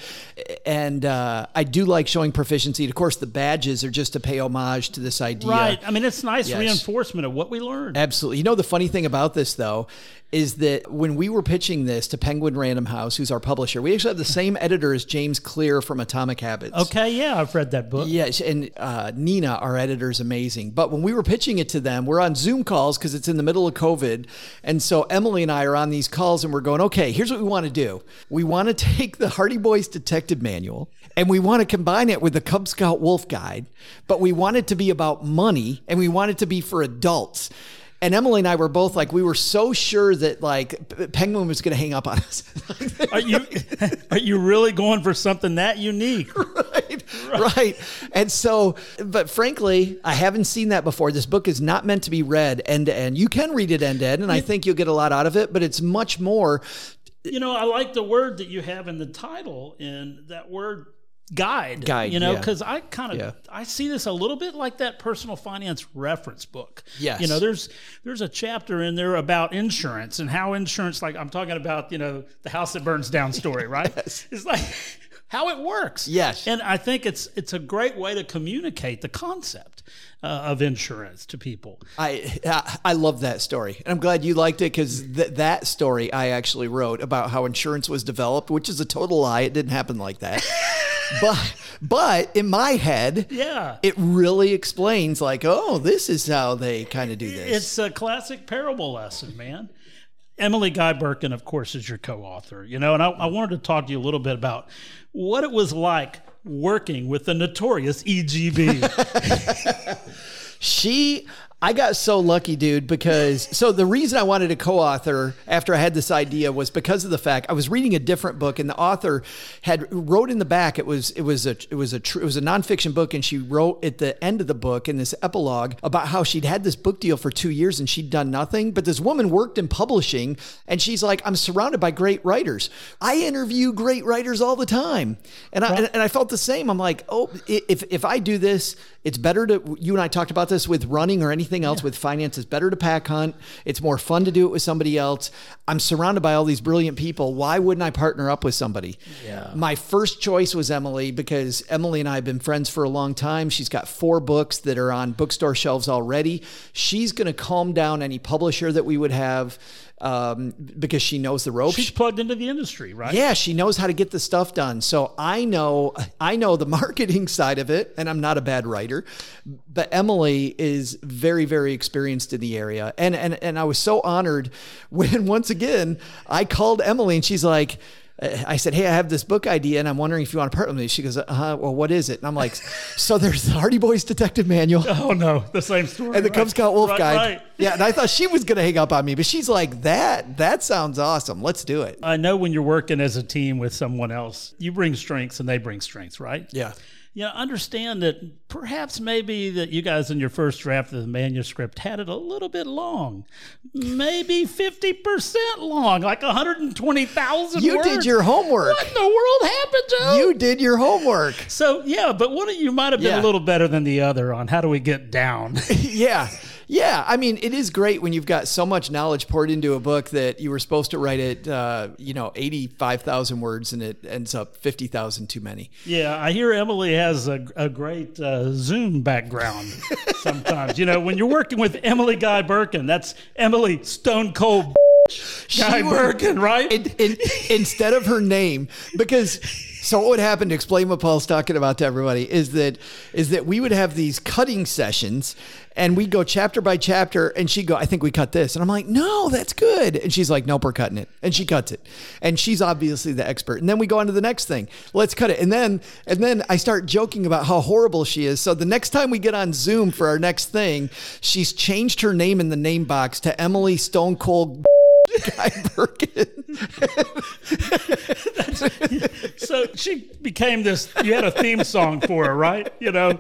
and uh, I do like showing proficiency. Of course, the badges are just to pay homage to this idea. Right. I mean, it's nice Yes. reinforcement of what we learned. Absolutely. You know, the funny thing about this, though, is that when we were pitching this to Penguin Random House, who's our publisher, we actually have the same editor as James Clear from Atomic Habits. Okay. Yeah, I've read that book. Yes, and uh, Nina, our editor, is amazing. But when we were pitching it to them, we're on Zoom calls because it's in the middle of COVID. And so Emily and I are on these calls and we're going, okay, here's what we want to do. We want to *laughs* take the Hardy Boys Detective Manual and we want to combine it with the Cub Scout Wolf Guide, but we want it to be about money and we want it to be for adults. And Emily and I were both like, we were so sure that like Penguin was going to hang up on us. *laughs* Are you are you really going for something that unique? *laughs* right, right. And so, but frankly, I haven't seen that before. This book is not meant to be read end to end. You can read it end to end, and I think you'll get a lot out of it, but it's much more. You know, I like the word that you have in the title, and that word guide. Guide, You know, yeah. because I kind of Yeah. I see this a little bit like that personal finance reference book. Yes. You know, there's there's a chapter in there about insurance and how insurance, like I'm talking about, you know, the house that burns down story, right? *laughs* It's like *laughs* how it works. Yes. and I think it's it's a great way to communicate the concept uh, of insurance to people. I I- I love that story, and I'm glad you liked it because th- that story I actually wrote about how insurance was developed, which is a total lie. It didn't happen like that. *laughs* but but in my head, Yeah. it really explains like, oh, this is how they kind of do this. It's a classic parable lesson, man. Emily Guy Birken, of course, is your co-author. You know, and I, I wanted to talk to you a little bit about what it was like working with the notorious EGB. *laughs* She, I got so lucky, dude, because so the reason I wanted to co-author after I had this idea was because of the fact I was reading a different book and the author had wrote in the back it was it was a it was a tr- it was a nonfiction book and she wrote at the end of the book in this epilogue about how she'd had this book deal for two years and she'd done nothing, but this woman worked in publishing and she's like, I'm surrounded by great writers. I interview great writers all the time, and I and, and I felt the same. I'm like, oh, if if I do this, it's better to. You and I talked about this with running or anything else with finance. It's better to pack hunt. It's more fun to do it with somebody else. I'm surrounded by all these brilliant people. Why wouldn't I partner up with somebody? Yeah. My first choice was Emily because Emily and I have been friends for a long time. She's got four books that are on bookstore shelves already. She's going to calm down any publisher that we would have um, because she knows the ropes. She's plugged into the industry, right? Yeah, she knows how to get the stuff done. So I know I know the *laughs* marketing side of it, and I'm not a bad writer. But Emily is very, very experienced in the area. And and and I was so honored *laughs* when once again I called Emily and she's like I said, "Hey, I have this book idea, and I'm wondering if you want to partner with me." She goes, "Uh, well, what is it?" And I'm like, "So there's the Hardy Boys Detective Manual, *laughs* Oh no, the same story. and the right. Cub Scout Wolf Right, Guide." right. Yeah, and I thought she was going to hang up on me, but she's like, "That that sounds awesome. Let's do it." I know when you're working as a team with someone else, you bring strengths and they bring strengths, right? Yeah. You know, understand that perhaps maybe that you guys in your first draft of the manuscript had it a little bit long, maybe fifty percent long, like one hundred and twenty thousand. You words. did your homework. What in the world happened, Joe? You did your homework. so yeah, but one of you might have been Yeah. a little better than the other on how do we get down. *laughs* yeah. Yeah. I mean, it is great when you've got so much knowledge poured into a book that you were supposed to write it, uh, you know, 85,000 words and it ends up 50,000 too many. Yeah, I hear Emily has a, a great uh, Zoom background *laughs* sometimes. you know, when you're working with Emily Guy Birken, that's Emily Stone Cold *laughs* Guy Birken, right? In, in, instead of her name, because so what would happen to explain what Paul's talking about to everybody is that is that we would have these cutting sessions and we'd go chapter by chapter and she'd go, I think we cut this. And I'm like, no, that's good. And she's like, nope, we're cutting it. And she cuts it. And she's obviously the expert. And then we go on to the next thing. Let's cut it. And then and then I start joking about how horrible she is. So the next time we get on Zoom for our next thing, she's changed her name in the name box to Emily Stone Cold *laughs* Guy Birken. *laughs* *laughs* so she became this. You had a theme song for her, right? You know,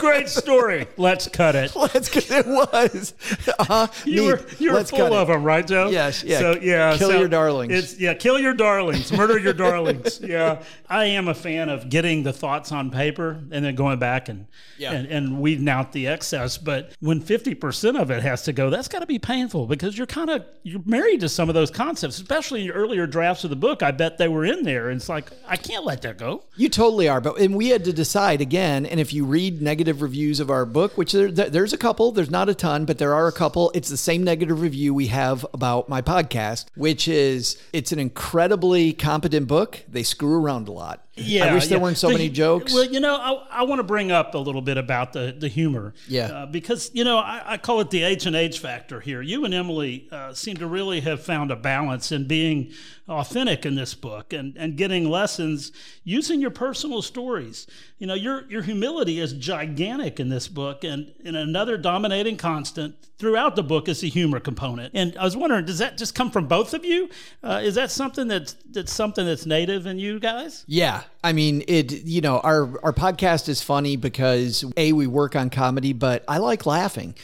great story. Let's cut it. *laughs* Let's get it was. Uh, You were you were full of it. them, right, Joe? Yes, yeah. So yeah, Kill so your darlings. It's yeah, kill your darlings, murder your darlings. *laughs* Yeah, I am a fan of getting the thoughts on paper and then going back and Yeah. and, and weeding out the excess. But when fifty percent of it has to go, that's got to be painful because you're kind of you're married to some of those concepts, especially in your earlier drafts of the book. I bet they were in there, and it's like I can't let that go. You totally are, but and we had to decide again. And if you read negative reviews of our book, which there, there- there's a couple, there's not a ton, but there are a couple. It's the same negative review we have about my podcast, which is it's an incredibly competent book. They screw around a lot. Yeah, I wish there yeah. weren't so The- many jokes. Well, you know, I, I want to bring up a little bit about the the humor. Yeah. uh, because you know, I, I call it the H and H factor here. You and Emily uh, seem to really have found a balance in being authentic in this book and and getting lessons using your personal stories. You know, your your humility is gigantic in this book, and and another dominating constant throughout the book is the humor component. And I was wondering, does that just come from both of you? Uh, is that something that's that's something that's native in you guys? Yeah. I mean, it, you know, our, our podcast is funny because A, we work on comedy, but I like laughing.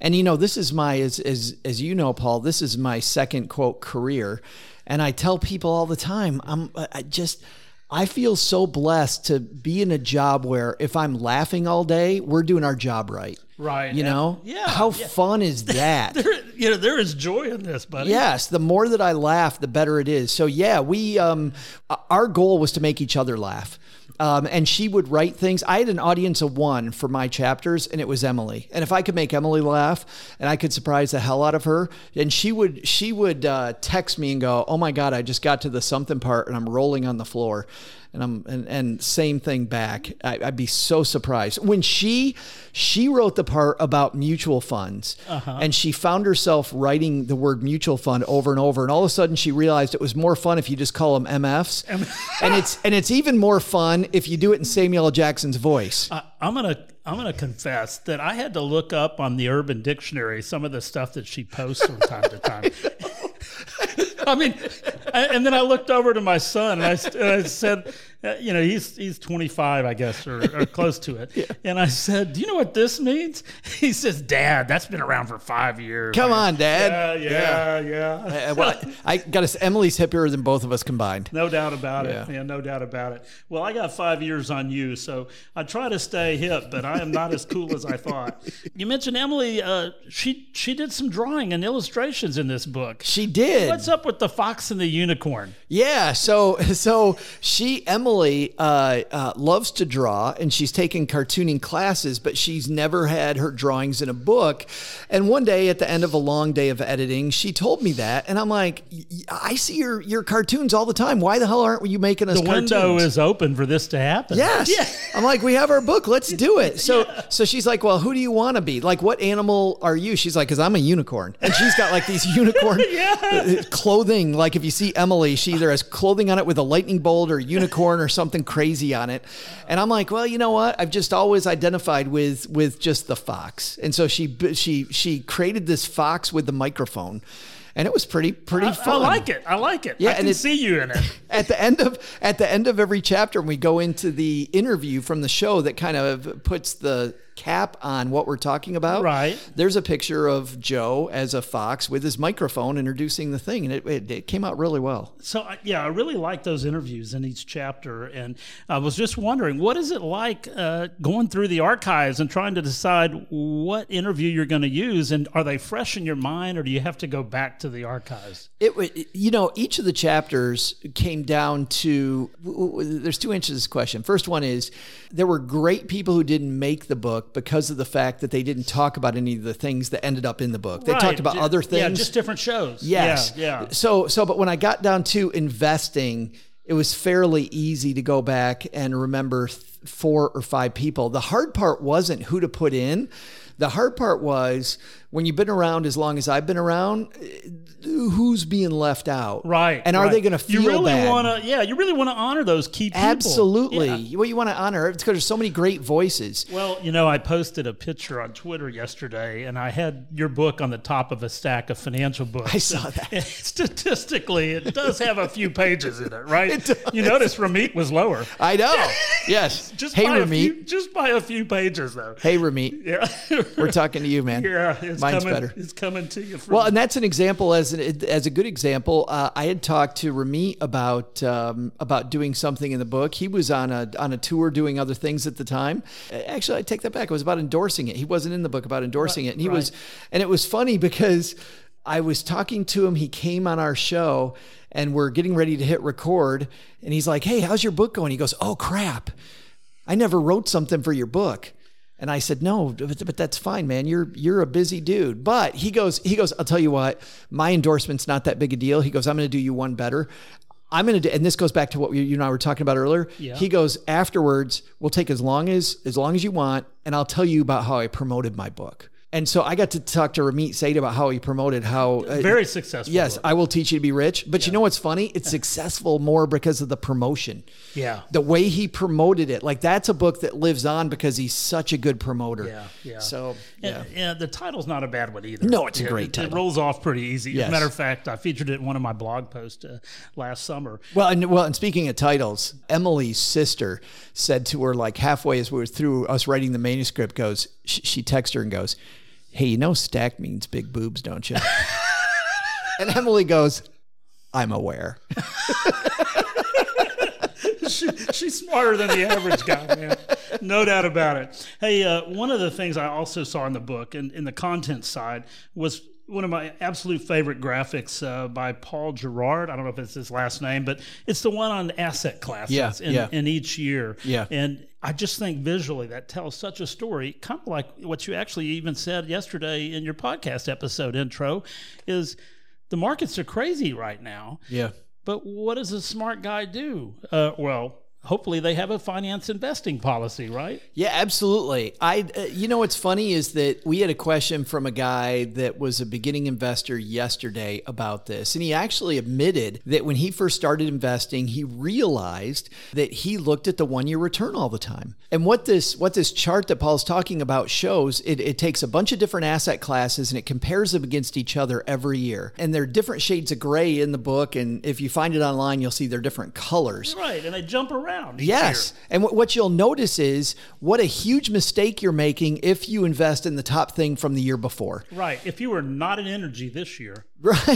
And, you know, this is my, as, as, as you know, Paul, this is my second quote career. And I tell people all the time, I'm I just, I feel so blessed to be in a job where if I'm laughing all day, we're doing our job right. Right. You know? Yeah. How yeah. fun is *laughs* that? There- you know, there is joy in this, buddy. Yes, the more that I laugh, the better it is. So yeah, we um, our goal was to make each other laugh. Um, and she would write things. I had an audience of one for my chapters, and it was Emily. And if I could make Emily laugh, and I could surprise the hell out of her, and she would she would uh, text me and go, "Oh my god, I just got to the something part, and I'm rolling on the floor." And I'm and, and same thing back. I, would be so surprised when she she wrote the part about mutual funds, uh-huh. and she found herself writing the word mutual fund over and over, and all of a sudden she realized it was more fun if you just call them MFs, and it's and it's even more fun if you do it in Samuel L. Jackson's voice. Uh, I'm gonna I'm gonna confess that I had to look up on the Urban Dictionary some of the stuff that she posts from time to time. *laughs* I mean, and then I looked over to my son and I, and I said, uh, you know, he's he's 25, I guess, or, or *laughs* close to it. Yeah. And I said, "Do you know what this means?" *laughs* He says, "Dad, that's been around for five years." Come on, Dad. Yeah, yeah, yeah. yeah. Uh, well, *laughs* I got to. Emily's hippier than both of us combined. No doubt about it. Yeah. yeah, no doubt about it. Well, I got five years on you, so I try to stay hip, but I am not as cool as I thought. You mentioned Emily. Uh, she she did some drawing and illustrations in this book. She did. What's up with the fox and the unicorn? Yeah. So so she Emily Emily uh, uh, loves to draw and she's taken cartooning classes, but she's never had her drawings in a book. And one day at the end of a long day of editing, she told me that. And I'm like, I see your, your cartoons all the time. Why the hell aren't you making us the cartoons? window is open for this to happen. Yes. Yeah. I'm like, we have our book. Let's do it. So, yeah. so she's like, well, who do you want to be? Like, what animal are you? She's like, because I'm a unicorn. And she's got like these *laughs* unicorn yeah. clothing. Like, if you see Emily, she either has clothing on it with a lightning bolt or unicorn or something crazy on it. And I'm like, well, you know what? I've just always identified with with just the fox. And so she she she created this fox with the microphone and it was pretty pretty I, fun. I like it. I like it. Yeah, I can and it, see you in it. *laughs* At the end of at the end of every chapter, when we go into the interview from the show that kind of puts the cap on what we're talking about. Right. There's a picture of Joe as a fox with his microphone introducing the thing, and it, it, it came out really well. So, yeah, I really like those interviews in each chapter. And I was just wondering, what is it like uh, going through the archives and trying to decide what interview you're going to use? And are they fresh in your mind, or do you have to go back to the archives? It, you know, each of the chapters came down to there's two answers to this question. First one is there were great people who didn't make the book because of the fact that they didn't talk about any of the things that ended up in the book. They right. talked about just, other things. Yeah, just different shows. Yes. Yeah, yeah. So so but when I got down to investing, it was fairly easy to go back and remember four or five people. The hard part wasn't who to put in. The hard part was when you've been around as long as I've been around, who's being left out? Right. And are right. they going to feel you really bad? Wanna, yeah, you really want to honor those key people. Absolutely. Yeah. Well, you want to honor it's because there's so many great voices. Well, you know, I posted a picture on Twitter yesterday, and I had your book on the top of a stack of financial books. I saw that. And *laughs* statistically, it does have a few pages in it, right? It does. You notice Ramit was lower. I know. *laughs* Yes. just hey, by Ramit. Few, just by a few pages, though. Hey, Ramit. Yeah. We're talking to you, man. *laughs* Yeah. It's Mine's coming, better. It's coming to you. well, and that's an example as an, as a good example. Uh, I had talked to Ramit about um, about doing something in the book. He was on a on a tour doing other things at the time. Actually, I take that back. It was about endorsing it. He wasn't in the book about endorsing right, it, and he right. was, and it was funny because. I was talking to him. He came on our show and we're getting ready to hit record. And he's like, Hey, how's your book going? He goes, Oh, crap. I never wrote something for your book. And I said, no, but, but, that's fine, man. You're you're a busy dude. But he goes, he goes, I'll tell you what, my endorsement's not that big a deal. He goes, I'm going to do you one better. I'm going to do, and this goes back to what you and I were talking about earlier. Yeah. He goes, afterwards, we'll take as long as as long as you want, and I'll tell you about how I promoted my book. And so I got to talk to Ramit Sethi about how he promoted how uh, very successful. Yes, book. I will teach you to be rich. But yeah. you know what's funny? It's successful more because of the promotion. Yeah, the way he promoted it, like that's a book that lives on because he's such a good promoter. Yeah, yeah. So yeah, and, yeah. The title's not a bad one either. No, it's yeah, a great it, title. It rolls off pretty easy. Yes. As a matter of fact, I featured it in one of my blog posts uh, last summer. Well, and well, and speaking of titles, Emily's sister said to her like halfway as we were through us writing the manuscript, goes she, she texted her and goes hey, you know stack means big boobs, don't you? *laughs* and Emily goes, I'm aware. *laughs* she, she's smarter than the average guy, man. No doubt about it. Hey, uh, one of the things I also saw in the book and in the content side was one of my absolute favorite graphics uh, by Paul Gerard. I don't know if it's his last name, but it's the one on asset classes Yeah, in, yeah. in each year. Yeah. And I just think visually that tells such a story, kind of like what you actually even said yesterday in your podcast episode intro, is the markets are crazy right now. Yeah. But what does a smart guy do? Uh, well, hopefully they have a finance investing policy, right? Yeah, absolutely. I, uh, you know, what's funny is that we had a question from a guy that was a beginning investor yesterday about this, and he actually admitted that when he first started investing, he realized that he looked at the one-year return all the time. And what this what this chart that Paul's talking about shows, it, it takes a bunch of different asset classes and it compares them against each other every year. And there are different shades of gray in the book, and if you find it online, you'll see they're different colors. Right, and they jump around. Each Yes. year. And what, what you'll notice is what a huge mistake you're making if you invest in the top thing from the year before. Right. If you were not in energy this year, *laughs* Right.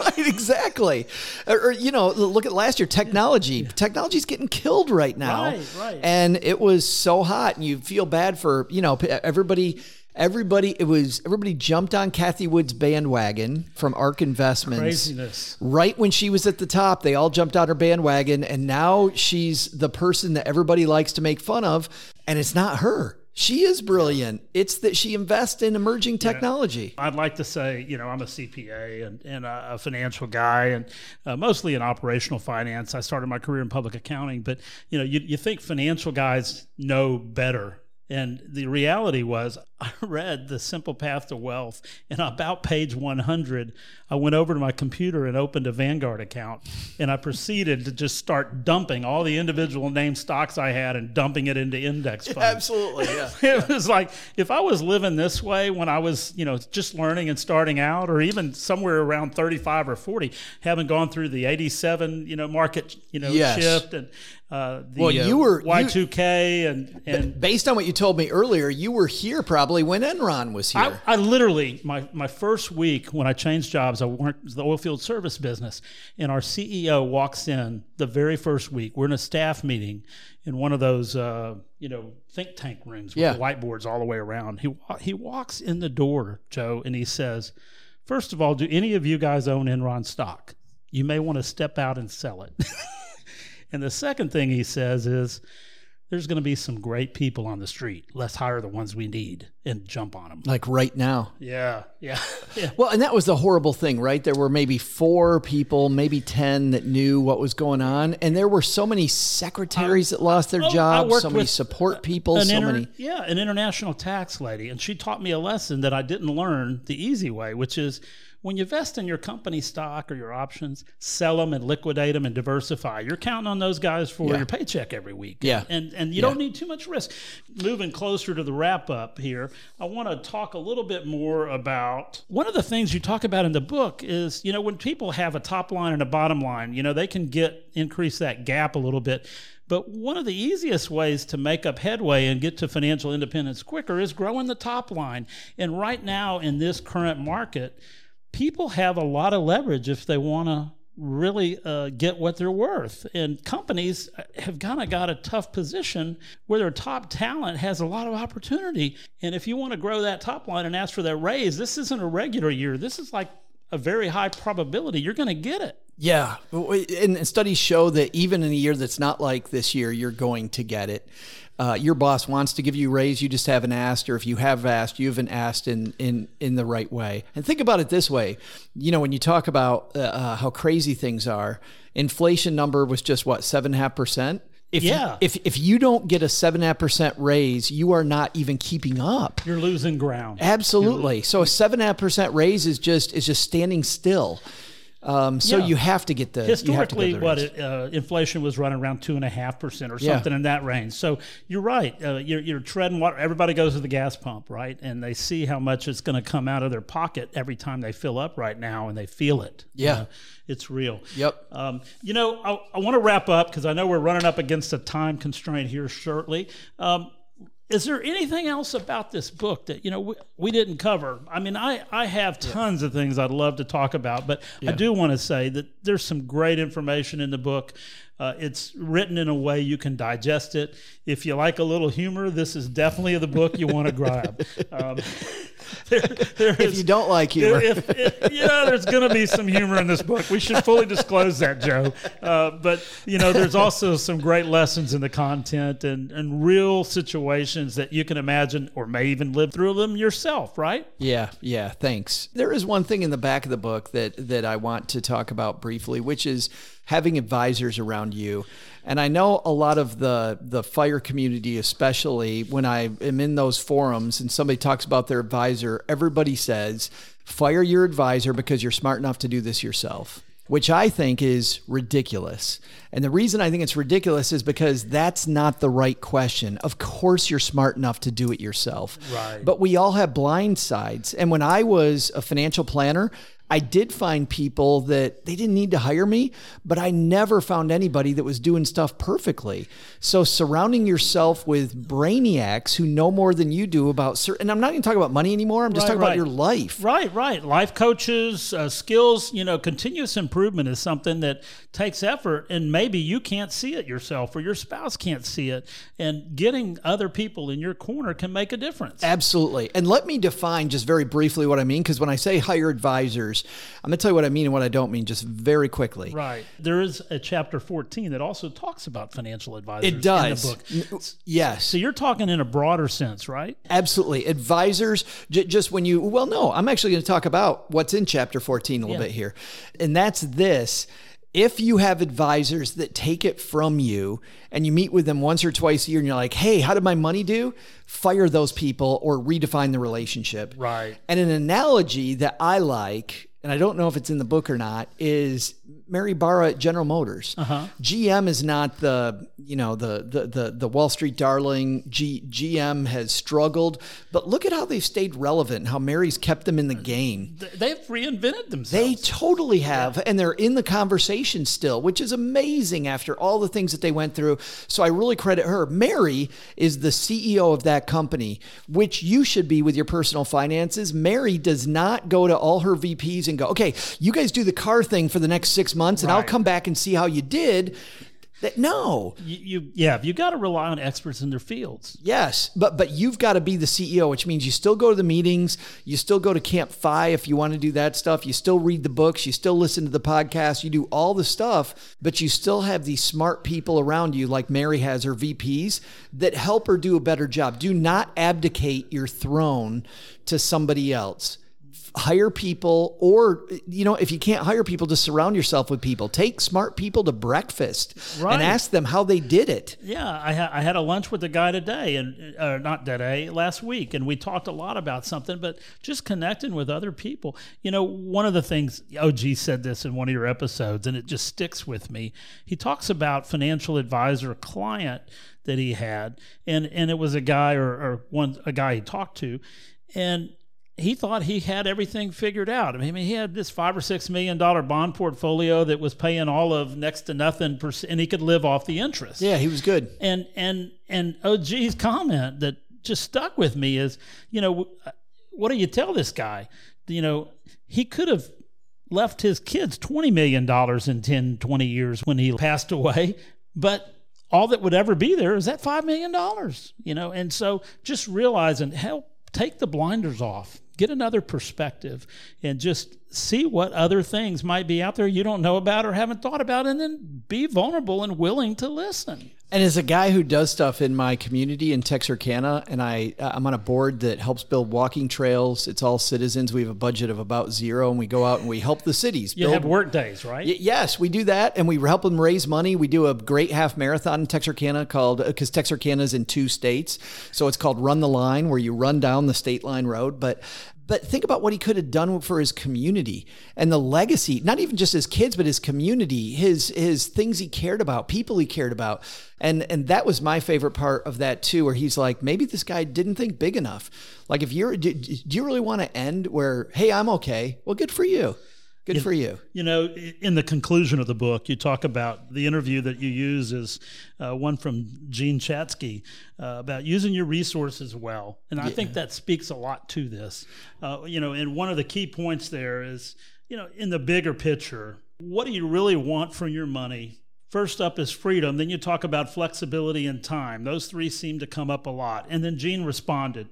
right. Exactly. Or, or, you know, look at last year technology. Technology's getting killed right now. Right, right. And it was so hot and you feel bad for, you know, everybody. Everybody, it was everybody jumped on Cathie Wood's bandwagon from Ark Investments. craziness. right when she was at the top, they all jumped on her bandwagon, and now she's the person that everybody likes to make fun of, and it's not her. She is brilliant. It's that she invests in emerging technology. I'd like to say, you know, I'm a CPA and, and a a financial guy and uh, mostly in operational finance. I started my career in public accounting, but, you know, you, you think financial guys know better. And the reality was, I read The Simple Path to Wealth, and about page 100, I went over to my computer and opened a Vanguard account, and I proceeded to just start dumping all the individual name stocks I had and dumping it into index funds Absolutely, yeah. *laughs* it was like if I was living this way when I was, you know, just learning and starting out, or even somewhere around 35 or 40, having gone through the 87, you know, market, you know, Yes. shift and uh, the Well, you were- Y2K and and Based on what you told me earlier, you were here probably when Enron was here. I literally my my first week when I changed jobs, I worked the oil field service business, and our CEO walks in the very first week. We're in a staff meeting in one of those uh, you know think tank rooms with Yeah. whiteboards all the way around. He he walks in the door, Joe, and he says, First of all, do any of you guys own Enron stock? You may want to step out and sell it." *laughs* and the second thing he says is. There's going to be some great people on the street. Let's hire the ones we need and jump on them. like right now. Yeah, yeah, *laughs* yeah. Well, and that was the horrible thing, right? There were maybe four people, maybe 10 that knew what was going on. And there were so many secretaries that lost their Oh, jobs, so many support people, so inter- many. yeah, an international tax lady, and she taught me a lesson that I didn't learn the easy way, which is when you invest in your company stock or your options, sell them and liquidate them and diversify. You're counting on those guys for Yeah. your paycheck every week. Yeah. and and you don't need too much risk. Moving closer to the wrap up here, I want to talk a little bit more about one of the things you talk about in the book is you know when people have a top line and a bottom line, you know they can get increase that gap a little bit. But one of the easiest ways to make up headway and get to financial independence quicker is growing the top line. And right now in this current market, people have a lot of leverage if they want to really uh, get what they're worth. And companies have kind of got a tough position where their top talent has a lot of opportunity. And if you want to grow that top line and ask for that raise, this isn't a regular year. This is like a very high probability you're going to get it. Yeah. And studies show that even in a year that's not like this year, you're going to get it. Uh, your boss wants to give you a raise, you just haven't asked, or if you have asked, you haven't asked in in in the right way. And think about it this way: you know, when you talk about uh, uh, how crazy things are, inflation number was just what seven and a half percent. If Yeah. you, if if you don't get a seven and a half percent raise, you are not even keeping up. You're losing ground. Absolutely. So a seven and a half percent raise is just is just standing still. Um, so Yeah. you have to get the to get Historically, the what it, uh, inflation was running around two and a half percent or Yeah. something in that range. So you're right. Uh, you're, you're treading water. Everybody goes to the gas pump, right? And they see how much it's going to come out of their pocket every time they fill up right now, and they feel it. You Yeah. know, it's real. Yep. Um, you know, I, I want to wrap up because I know we're running up against a time constraint here shortly. Um, is there anything else about this book that you know we, we didn't cover? I mean, I I have tons of things I'd love to talk about, but I do want to say that there's some great information in the book. Uh, it's written in a way you can digest it. If you like a little humor, this is definitely the book you want to grab. *laughs* Um, there, there If is- you don't like humor, if, if- yeah, there's going to be some humor in this book. We should fully disclose that, Joe. Uh, but you know, there's also some great lessons in the content and, and real situations that you can imagine or may even live through them yourself. Right? Yeah, yeah, thanks. There is one thing in the back of the book that that I want to talk about briefly, which is having advisors around you. And I know a lot of the the fire community especially when I am in those forums and somebody talks about their advisor, everybody says, "Fire your advisor because you're smart enough to do this yourself." Which I think is ridiculous. And the reason I think it's ridiculous is because that's not the right question. Of course, you're smart enough to do it yourself. Right. But we all have blind sides. And when I was a financial planner, I did find people that they didn't need to hire me, but I never found anybody that was doing stuff perfectly. So surrounding yourself with brainiacs who know more than you do about certain, and I'm not even talking about money anymore. I'm just Right, talking about your life. Right, right. Life coaches, uh, skills, you know, continuous improvement is something that takes effort, and maybe you can't see it yourself or your spouse can't see it. And getting other people in your corner can make a difference. Absolutely. And let me define just very briefly what I mean, because when I say hire advisors, I'm going to tell you what I mean and what I don't mean just very quickly. Right. There is a chapter 14 that also talks about financial advisors It does. in the book. Yes. So you're talking in a broader sense, right? Absolutely. Advisors, j- just when you, well, no, I'm actually going to talk about what's in chapter 14 a little Yeah. bit here. And that's this. If you have advisors that take it from you and you meet with them once or twice a year and you're like, hey, how did my money do? Fire those people or redefine the relationship. Right. And an analogy that I like, and I don't know if it's in the book or not, is Mary Barra at General Motors. Uh-huh. GM is not the you know the the the, the Wall Street darling. G, GM has struggled, but look at how they've stayed relevant. How Mary's kept them in the game. They've reinvented themselves. They totally have, and they're in the conversation still, which is amazing after all the things that they went through. So I really credit her. Mary is the CEO of that company, which you should be with your personal finances. Mary does not go to all her VPs and go, okay, you guys do the car thing for the next six months, and I'll come back and see how you did. That, no, you, you yeah, you got to rely on experts in their fields. Yes, but but you've got to be the CEO, which means you still go to the meetings, you still go to Camp FI if you want to do that stuff, you still read the books, you still listen to the podcast, you do all the stuff, but you still have these smart people around you like Mary has her VPs that help her do a better job. Do not abdicate your throne to somebody else. Hire people, or you know, if you can't hire people, just surround yourself with people. Take smart people to breakfast Right. and ask them how they did it. Yeah, I, ha- I had a lunch with a guy today, and uh, not today, last week, and we talked a lot about something, but just connecting with other people. You know, one of the things OG said this in one of your episodes, and it just sticks with me. He talks about financial advisor client that he had, and and it was a guy or, or one a guy he talked to, and he thought he had everything figured out. I mean, he had this five or six million dollar bond portfolio that was paying all of next to nothing, and he could live off the interest. Yeah, he was good. And and and OG's comment that just stuck with me is, you know, what do you tell this guy? You know, he could have left his kids $20 million in 10, 20 years when he passed away, but all that would ever be there is that $5 million, you know? And so just realizing, help take the blinders off, get another perspective, and just see what other things might be out there you don't know about or haven't thought about, and then be vulnerable and willing to listen. And as a guy who does stuff in my community in Texarkana, and I uh, I'm on a board that helps build walking trails. It's all citizens. We have a budget of about zero, and we go out and we help the cities. You build- have work days, right? Y- Yes, we do that, and we help them raise money. We do a great half marathon in Texarkana called uh, because Texarkana is in two states, so it's called Run the Line, where you run down the state line road. But but think about what he could have done for his community and the legacy, not even just his kids, but his community, his his things he cared about, people he cared about, and and that was my favorite part of that too, where he's like, maybe this guy didn't think big enough. Like, if you're, do, do you really want to end where, hey, I'm okay? Well, good for you. Good for you. You know, in the conclusion of the book, you talk about the interview that you use is uh, one from Jean Chatzky uh, about using your resources well. And I think that speaks a lot to this. Uh, you know, and one of the key points there is, you know, in the bigger picture, what do you really want from your money? First up is freedom. Then you talk about flexibility and time. Those three seem to come up a lot. And then Jean responded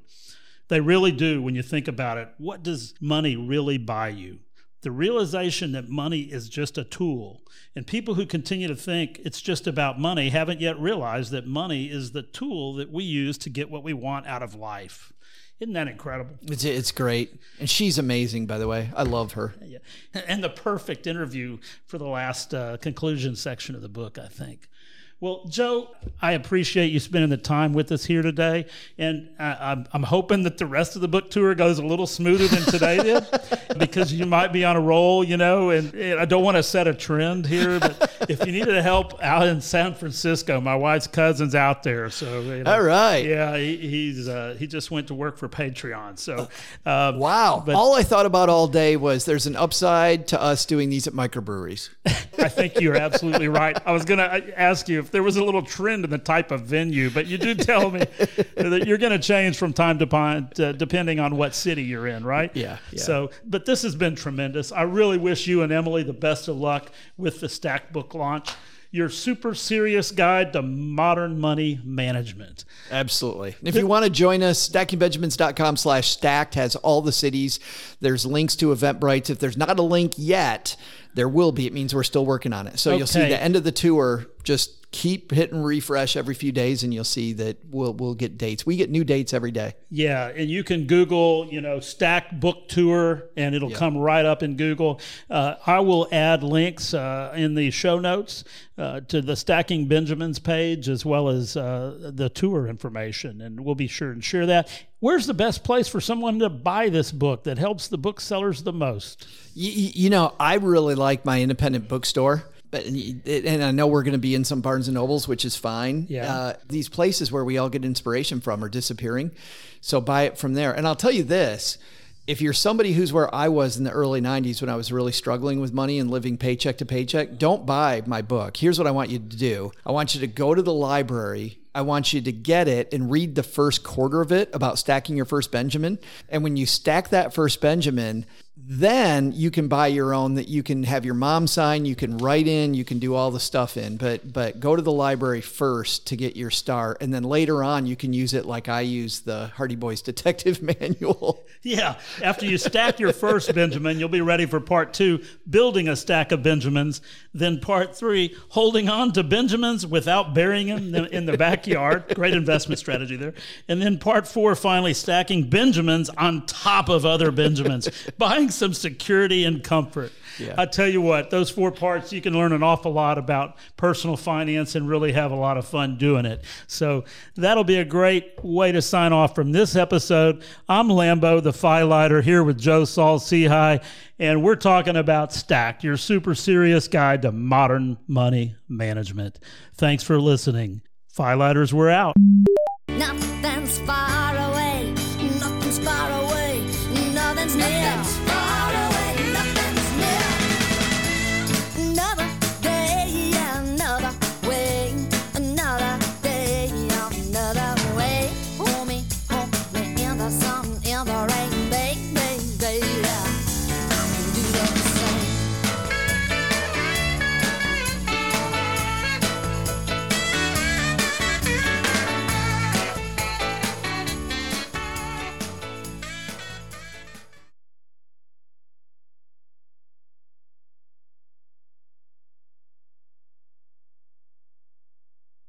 They really do when you think about it. What does money really buy you? The realization that money is just a tool. And people who continue to think it's just about money haven't yet realized that money is the tool that we use to get what we want out of life. Isn't that incredible? It's it's great, and she's amazing. By the way, I love her. Yeah. And the perfect interview for the last uh, conclusion section of the book, I think. Well, Joe, I appreciate you spending the time with us here today, and I, I'm, I'm hoping that the rest of the book tour goes a little smoother than today *laughs* did, because you might be on a roll, you know. And, and I don't want to set a trend here, but if you needed help out in San Francisco, my wife's cousin's out there, so you know, All right. yeah, he, he's uh, he just went to work for Patreon, so uh, Wow. But- all I thought about all day was there's an upside to us doing these at microbreweries. *laughs* I think you're absolutely right. I was going to ask you if there was a little trend in the type of venue, but you do tell me *laughs* that you're going to change from time to time, uh, depending on what city you're in, right? Yeah, yeah. So, but this has been tremendous. I really wish you and Emily the best of luck with the Stack Book launch. Your super serious guide to modern money management. Absolutely. And if you want to join us, stackingbenjamins.com slash stacked has all the cities. There's links to Eventbrite. If there's not a link yet, there will be. It means we're still working on it. So you'll see the end of the tour. Just keep hitting refresh every few days and you'll see that we'll we'll get dates. We get new dates every day. Yeah, and you can Google, you know, Stack Book Tour, and it'll come right up in Google. Uh, I will add links uh, in the show notes uh, to the Stacking Benjamins page as well as uh, the tour information, and we'll be sure and share that. Where's the best place for someone to buy this book that helps the booksellers the most? You, you know, I really like my independent bookstore. But and I know we're going to be in some Barnes and Nobles, which is fine. Yeah. Uh, these places where we all get inspiration from are disappearing, so buy it from there. And I'll tell you this: if you're somebody who's where I was in the early '90s when I was really struggling with money and living paycheck to paycheck, don't buy my book. Here's what I want you to do: I want you to go to the library. I want you to get it and read the first quarter of it about stacking your first Benjamin. And when you stack that first Benjamin, then you can buy your own that you can have your mom sign, you can write in, you can do all the stuff in. But but go to the library first to get your star and then later on you can use it like I use the Hardy Boys *laughs* Detective Manual. Yeah, after you stack your first Benjamin, you'll be ready for part two, building a stack of Benjamins. Then part three, holding on to Benjamins without burying them in- the backyard. *laughs* Great investment strategy there. And then part four, finally stacking Benjamins on top of other Benjamins, *laughs* buying some security and comfort. Yeah. I tell you what, those four parts, you can learn an awful lot about personal finance and really have a lot of fun doing it. So that'll be a great way to sign off from this episode. I'm Lambo, the Phi Lighter, here with Joe Saul-Sehy, and we're talking about Stacked, your super serious guide to modern money management. Thanks for listening. Phi we're out. Nothing's far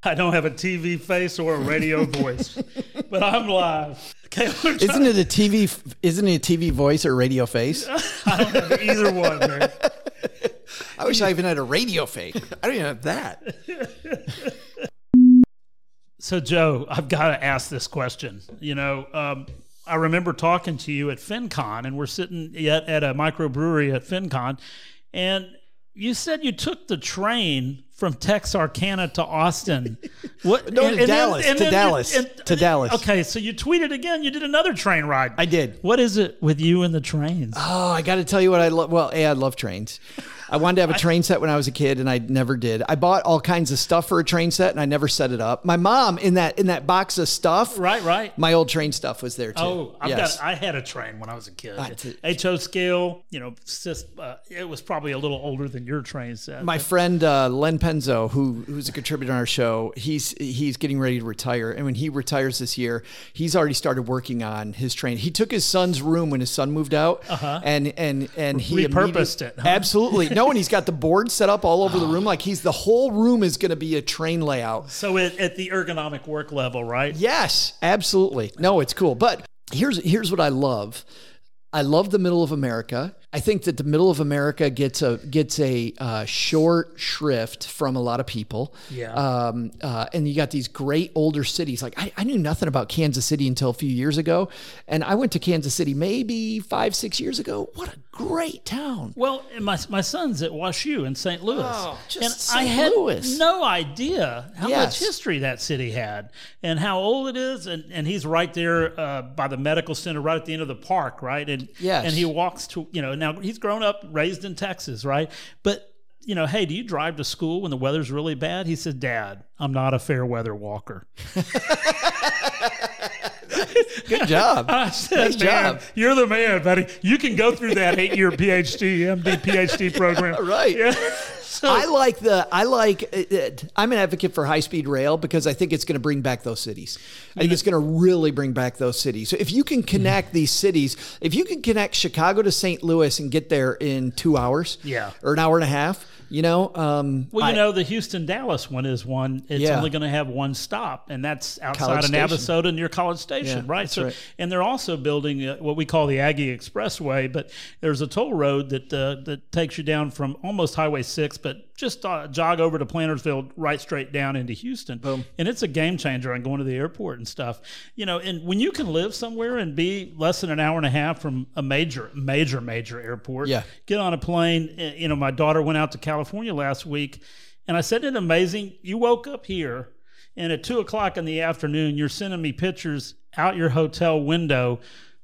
I don't have a TV face or a radio *laughs* voice, but I'm live. Okay, Isn't it a TV? Isn't it a TV voice or radio face? *laughs* I don't have either one, man. I wish I even had a radio face. I don't even have that. *laughs* So, Joe, I've got to ask this question. You know, um, I remember talking to you at FinCon, and we're sitting yet at a microbrewery at FinCon, and you said you took the train from Texarkana to Austin. *laughs* What? No, to Dallas, to Dallas, to Dallas. Okay, so you tweeted again. You did another train ride. I did. What is it with you and the trains? Oh, I got to tell you what I love. Well, A, I love trains. I wanted to have a *laughs* train set when I was a kid, and I never did. I bought all kinds of stuff for a train set, and I never set it up. My mom in that in that box of stuff, Right, right. My old train stuff was there too. Oh, I've yes. got. I had a train when I was a kid. I HO scale. You know, just, uh, it was probably a little older than your train set. my friend uh, Len Penzo, who who's a contributor on our show, he's he's getting ready to retire, and when he retires this year, he's already started working on his train. He took his son's room when his son moved out, uh-huh. and and and he Repurposed it, huh? Absolutely, no, and he's got the board set up all over the *laughs* oh. room, like he's the whole room is going to be a train layout. So at, at the ergonomic work level, right? Yes, absolutely. No, it's cool. But here's here's what I love. I love the middle of America. I think that the middle of America gets a gets a uh, short shrift from a lot of people. Yeah. Um, uh, and you got these great older cities. Like I, I knew nothing about Kansas City until a few years ago, and I went to Kansas City maybe five six years ago. What a great town! Well, my my son's at WashU in St. Louis, Oh, just and I St. had Louis. no idea how Yes. much history that city had and how old it is. And, and he's right there uh, by the medical center, right at the end of the park, right? And Yes. and he walks to you know now he's grown up, raised in Texas, right? But you know, hey, do you drive to school when the weather's really bad? He said, Dad, I'm not a fair weather walker. *laughs* *laughs* Good job. I said, Nice job. you're the man, buddy. You can go through that eight year PhD, MD, PhD program. *laughs* Right. Yeah. *laughs* So, I like the I like it, it- I'm an advocate for high speed rail because I think it's going to bring back those cities. I think it's going to really bring back those cities. So if you can connect these cities, if you can connect Chicago to St. Louis and get there in 2 hours, Yeah. or an hour and a half, you know, um well, you I- know, the Houston Dallas one is one. It's Yeah. only going to have one stop, and that's outside of. Navasota near College Station, Yeah, right? So, right. and they're also building uh, what we call the Aggie Expressway, but there's a toll road that uh, that takes you down from almost Highway Six, but just uh, jog over to Plantersville, right straight down into Houston. Boom. And it's a game changer on going to the airport and stuff. You know, and when you can live somewhere and be less than an hour and a half from a major, major, major airport, Yeah. get on a plane. Uh, You know, my daughter went out to California last week, and I said, "Isn't it amazing? You woke up here, and at two o'clock in the afternoon, you're sending me pictures out your hotel window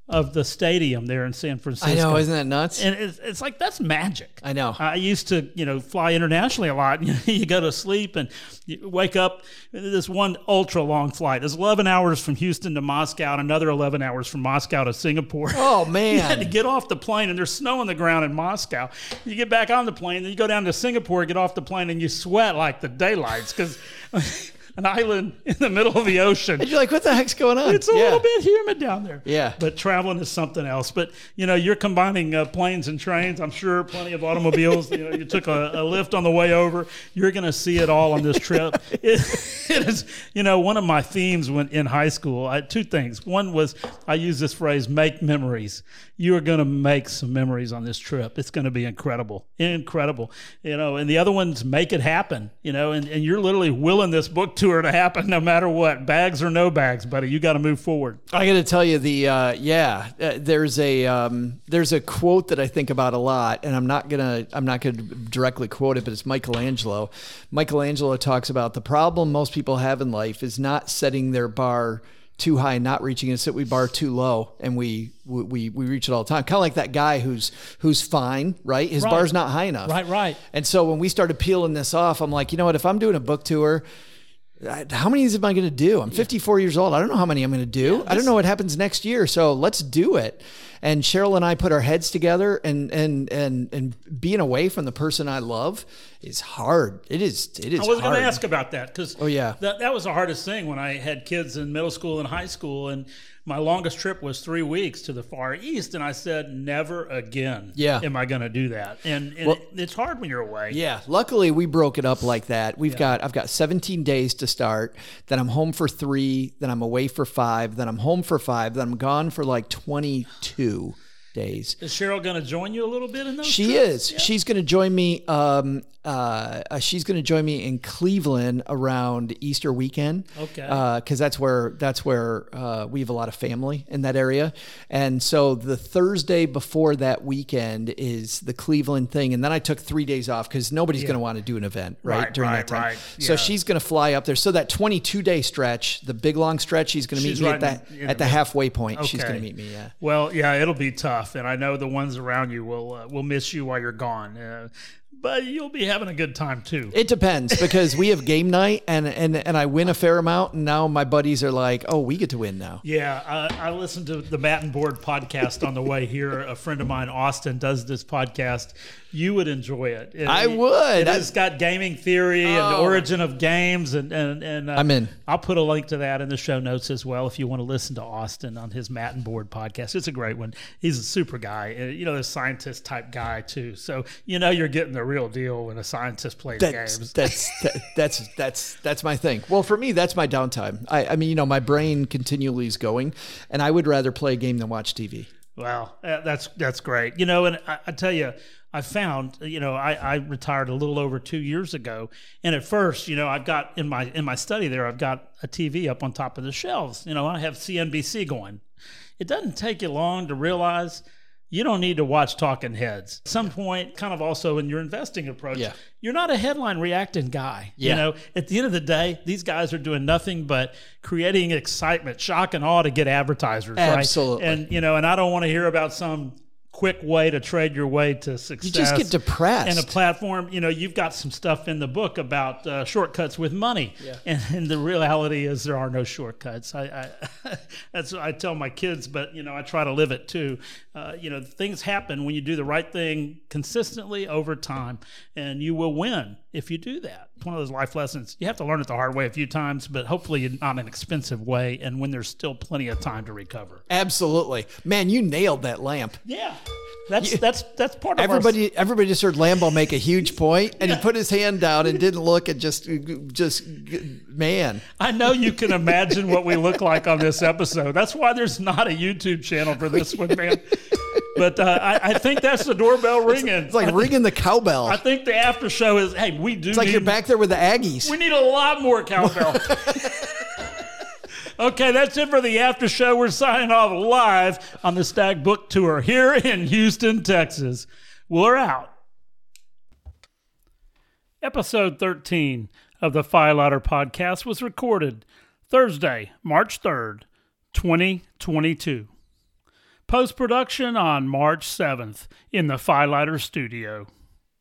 of the stadium there in San Francisco." I know, isn't that nuts? and it's, it's like that's magic. I know. I used to, you know, fly internationally a lot. *laughs* you go to sleep and you wake up. This one ultra long flight. It's 11 hours from Houston to Moscow, and another 11 hours from Moscow to Singapore. oh man! *laughs* You had to get off the plane, and there's snow on the ground in Moscow. You get back on the plane, then you go down to Singapore, get off the plane, and you sweat like the daylights because *laughs* an island in the middle of the ocean. And you're like, what the heck's going on? It's a Yeah. little bit humid down there. Yeah. But traveling is something else. But, you know, you're combining uh, planes and trains. I'm sure plenty of automobiles. you know, you took a, a lift on the way over. You're going to see it all on this trip. *laughs* it, it is, you know, one of my themes when in high school, I, two things. One was I use this phrase, make memories. You are going to make some memories on this trip. It's going to be incredible. Incredible. You know, and the other one's make it happen, you know, and, and you're literally willing this book tour to happen no matter what, bags or no bags, buddy. You got to move forward. I got to tell you the uh, yeah. Uh, there's a um, there's a quote that I think about a lot, and I'm not gonna I'm not gonna directly quote it, but it's Michelangelo. Michelangelo talks about the problem most people have in life is not setting their bar too high and not reaching it. That we bar too low and we we we reach it all the time. Kind of like that guy who's who's fine, right? His Right. bar's not high enough. Right, right. And so when we started peeling this off, I'm like, you know what? If I'm doing a book tour, how many am I going to do? I'm 54 years old. I don't know how many I'm going to do. I don't know what happens next year. So let's do it. And Cheryl and I put our heads together, and and and and being away from the person I love is hard. It is. It is. I was going to ask about that because Oh, yeah. that that was the hardest thing when I had kids in middle school and high school, and my longest trip was three weeks to the Far East, and I said never again. Yeah. am I going to do that? And, and Well- it- it's hard when you're away. Yeah, luckily we broke it up like that. We've got I've got 17 days to start. Then I'm home for 3, then I'm away for 5, then I'm home for 5, then I'm gone for like 22 days. Is Cheryl going to join you a little bit in those? She trips? is. She's going to join me. Um, uh, uh, she's going to join me in Cleveland around Easter weekend. Okay. Because that's where that's where uh, we have a lot of family in that area, and so the Thursday before that weekend is the Cleveland thing, and then I took three days off because nobody's going to want to do an event right, Right, during right, that time. right. So she's going to fly up there. So that 22 day stretch, the big long stretch, she's going to meet me at that in- in at the the- halfway point. She's going to meet me. Yeah. Well, yeah, it'll be tough, and I know the ones around you will uh, will miss you while you're gone. But you'll be having a good time too. It depends because we have game night and, and, and I win a fair amount. And now my buddies are like, oh, we get to win now. Yeah, I, I listened to the Matt and Board podcast on the way here. A friend of mine, Austin, does this podcast. You would enjoy it. It- I would. It has got gaming theory and the Oh. origin of games, and and, and uh, I'm in. I'll put a link to that in the show notes as well if you want to listen to Austin on his Matt and Board podcast. It's a great one. He's a super guy, uh, you know, the scientist type guy too. So you know you're getting the real deal when a scientist plays That's games. that's that, that's that's that's my thing. Well, for me, that's my downtime. I, I mean, you know, my brain continually is going, and I would rather play a game than watch TV. Wow, uh, that's that's great. You know, and I, I tell you, I found, you know, I, I retired a little over two years ago, and at first, you know, I've got in my in my study there, I've got a TV up on top of the shelves. You know, I have CNBC going. It doesn't take you long to realize you don't need to watch Talking Heads. At some point, kind of also in your investing approach, Yeah. you're not a headline reacting guy. Yeah. You know, at the end of the day, these guys are doing nothing but creating excitement, shock, and awe to get advertisers. right? Absolutely. And you know, and I don't want to hear about some quick way to trade your way to success. You just get depressed. And a platform, you know, you've got some stuff in the book about uh, shortcuts with money, Yeah. *laughs* and, and the reality is there are no shortcuts. I, I *laughs* that's what I tell my kids, but you know, I try to live it too. Uh, you know, things happen when you do the right thing consistently over time, and you will win if you do that. It's one of those life lessons. You have to learn it the hard way a few times, but hopefully not an expensive way, and when there's still plenty of time to recover. Absolutely, man, you nailed that lamp. Yeah, that's that's that's part of our- Everybody, everybody just heard Lambo make a huge point, and he put his hand down and didn't look and just, just, man. I know you can imagine what we look like on this episode. That's why there's not a YouTube channel for this one, man. *laughs* But uh, I, I think that's the doorbell ringing. It's like ringing the cowbell. I think the after show is. Hey, we do. It's like need, you're back there with the Aggies. We need a lot more cowbell. *laughs* okay, that's it for the after show. We're signing off live on the Stacked Book Tour here in Houston, Texas. We're out. Episode 13 of the Firelouder podcast was recorded Thursday, March 3rd, 2022. Post production on March 7th in the Firelighter studio.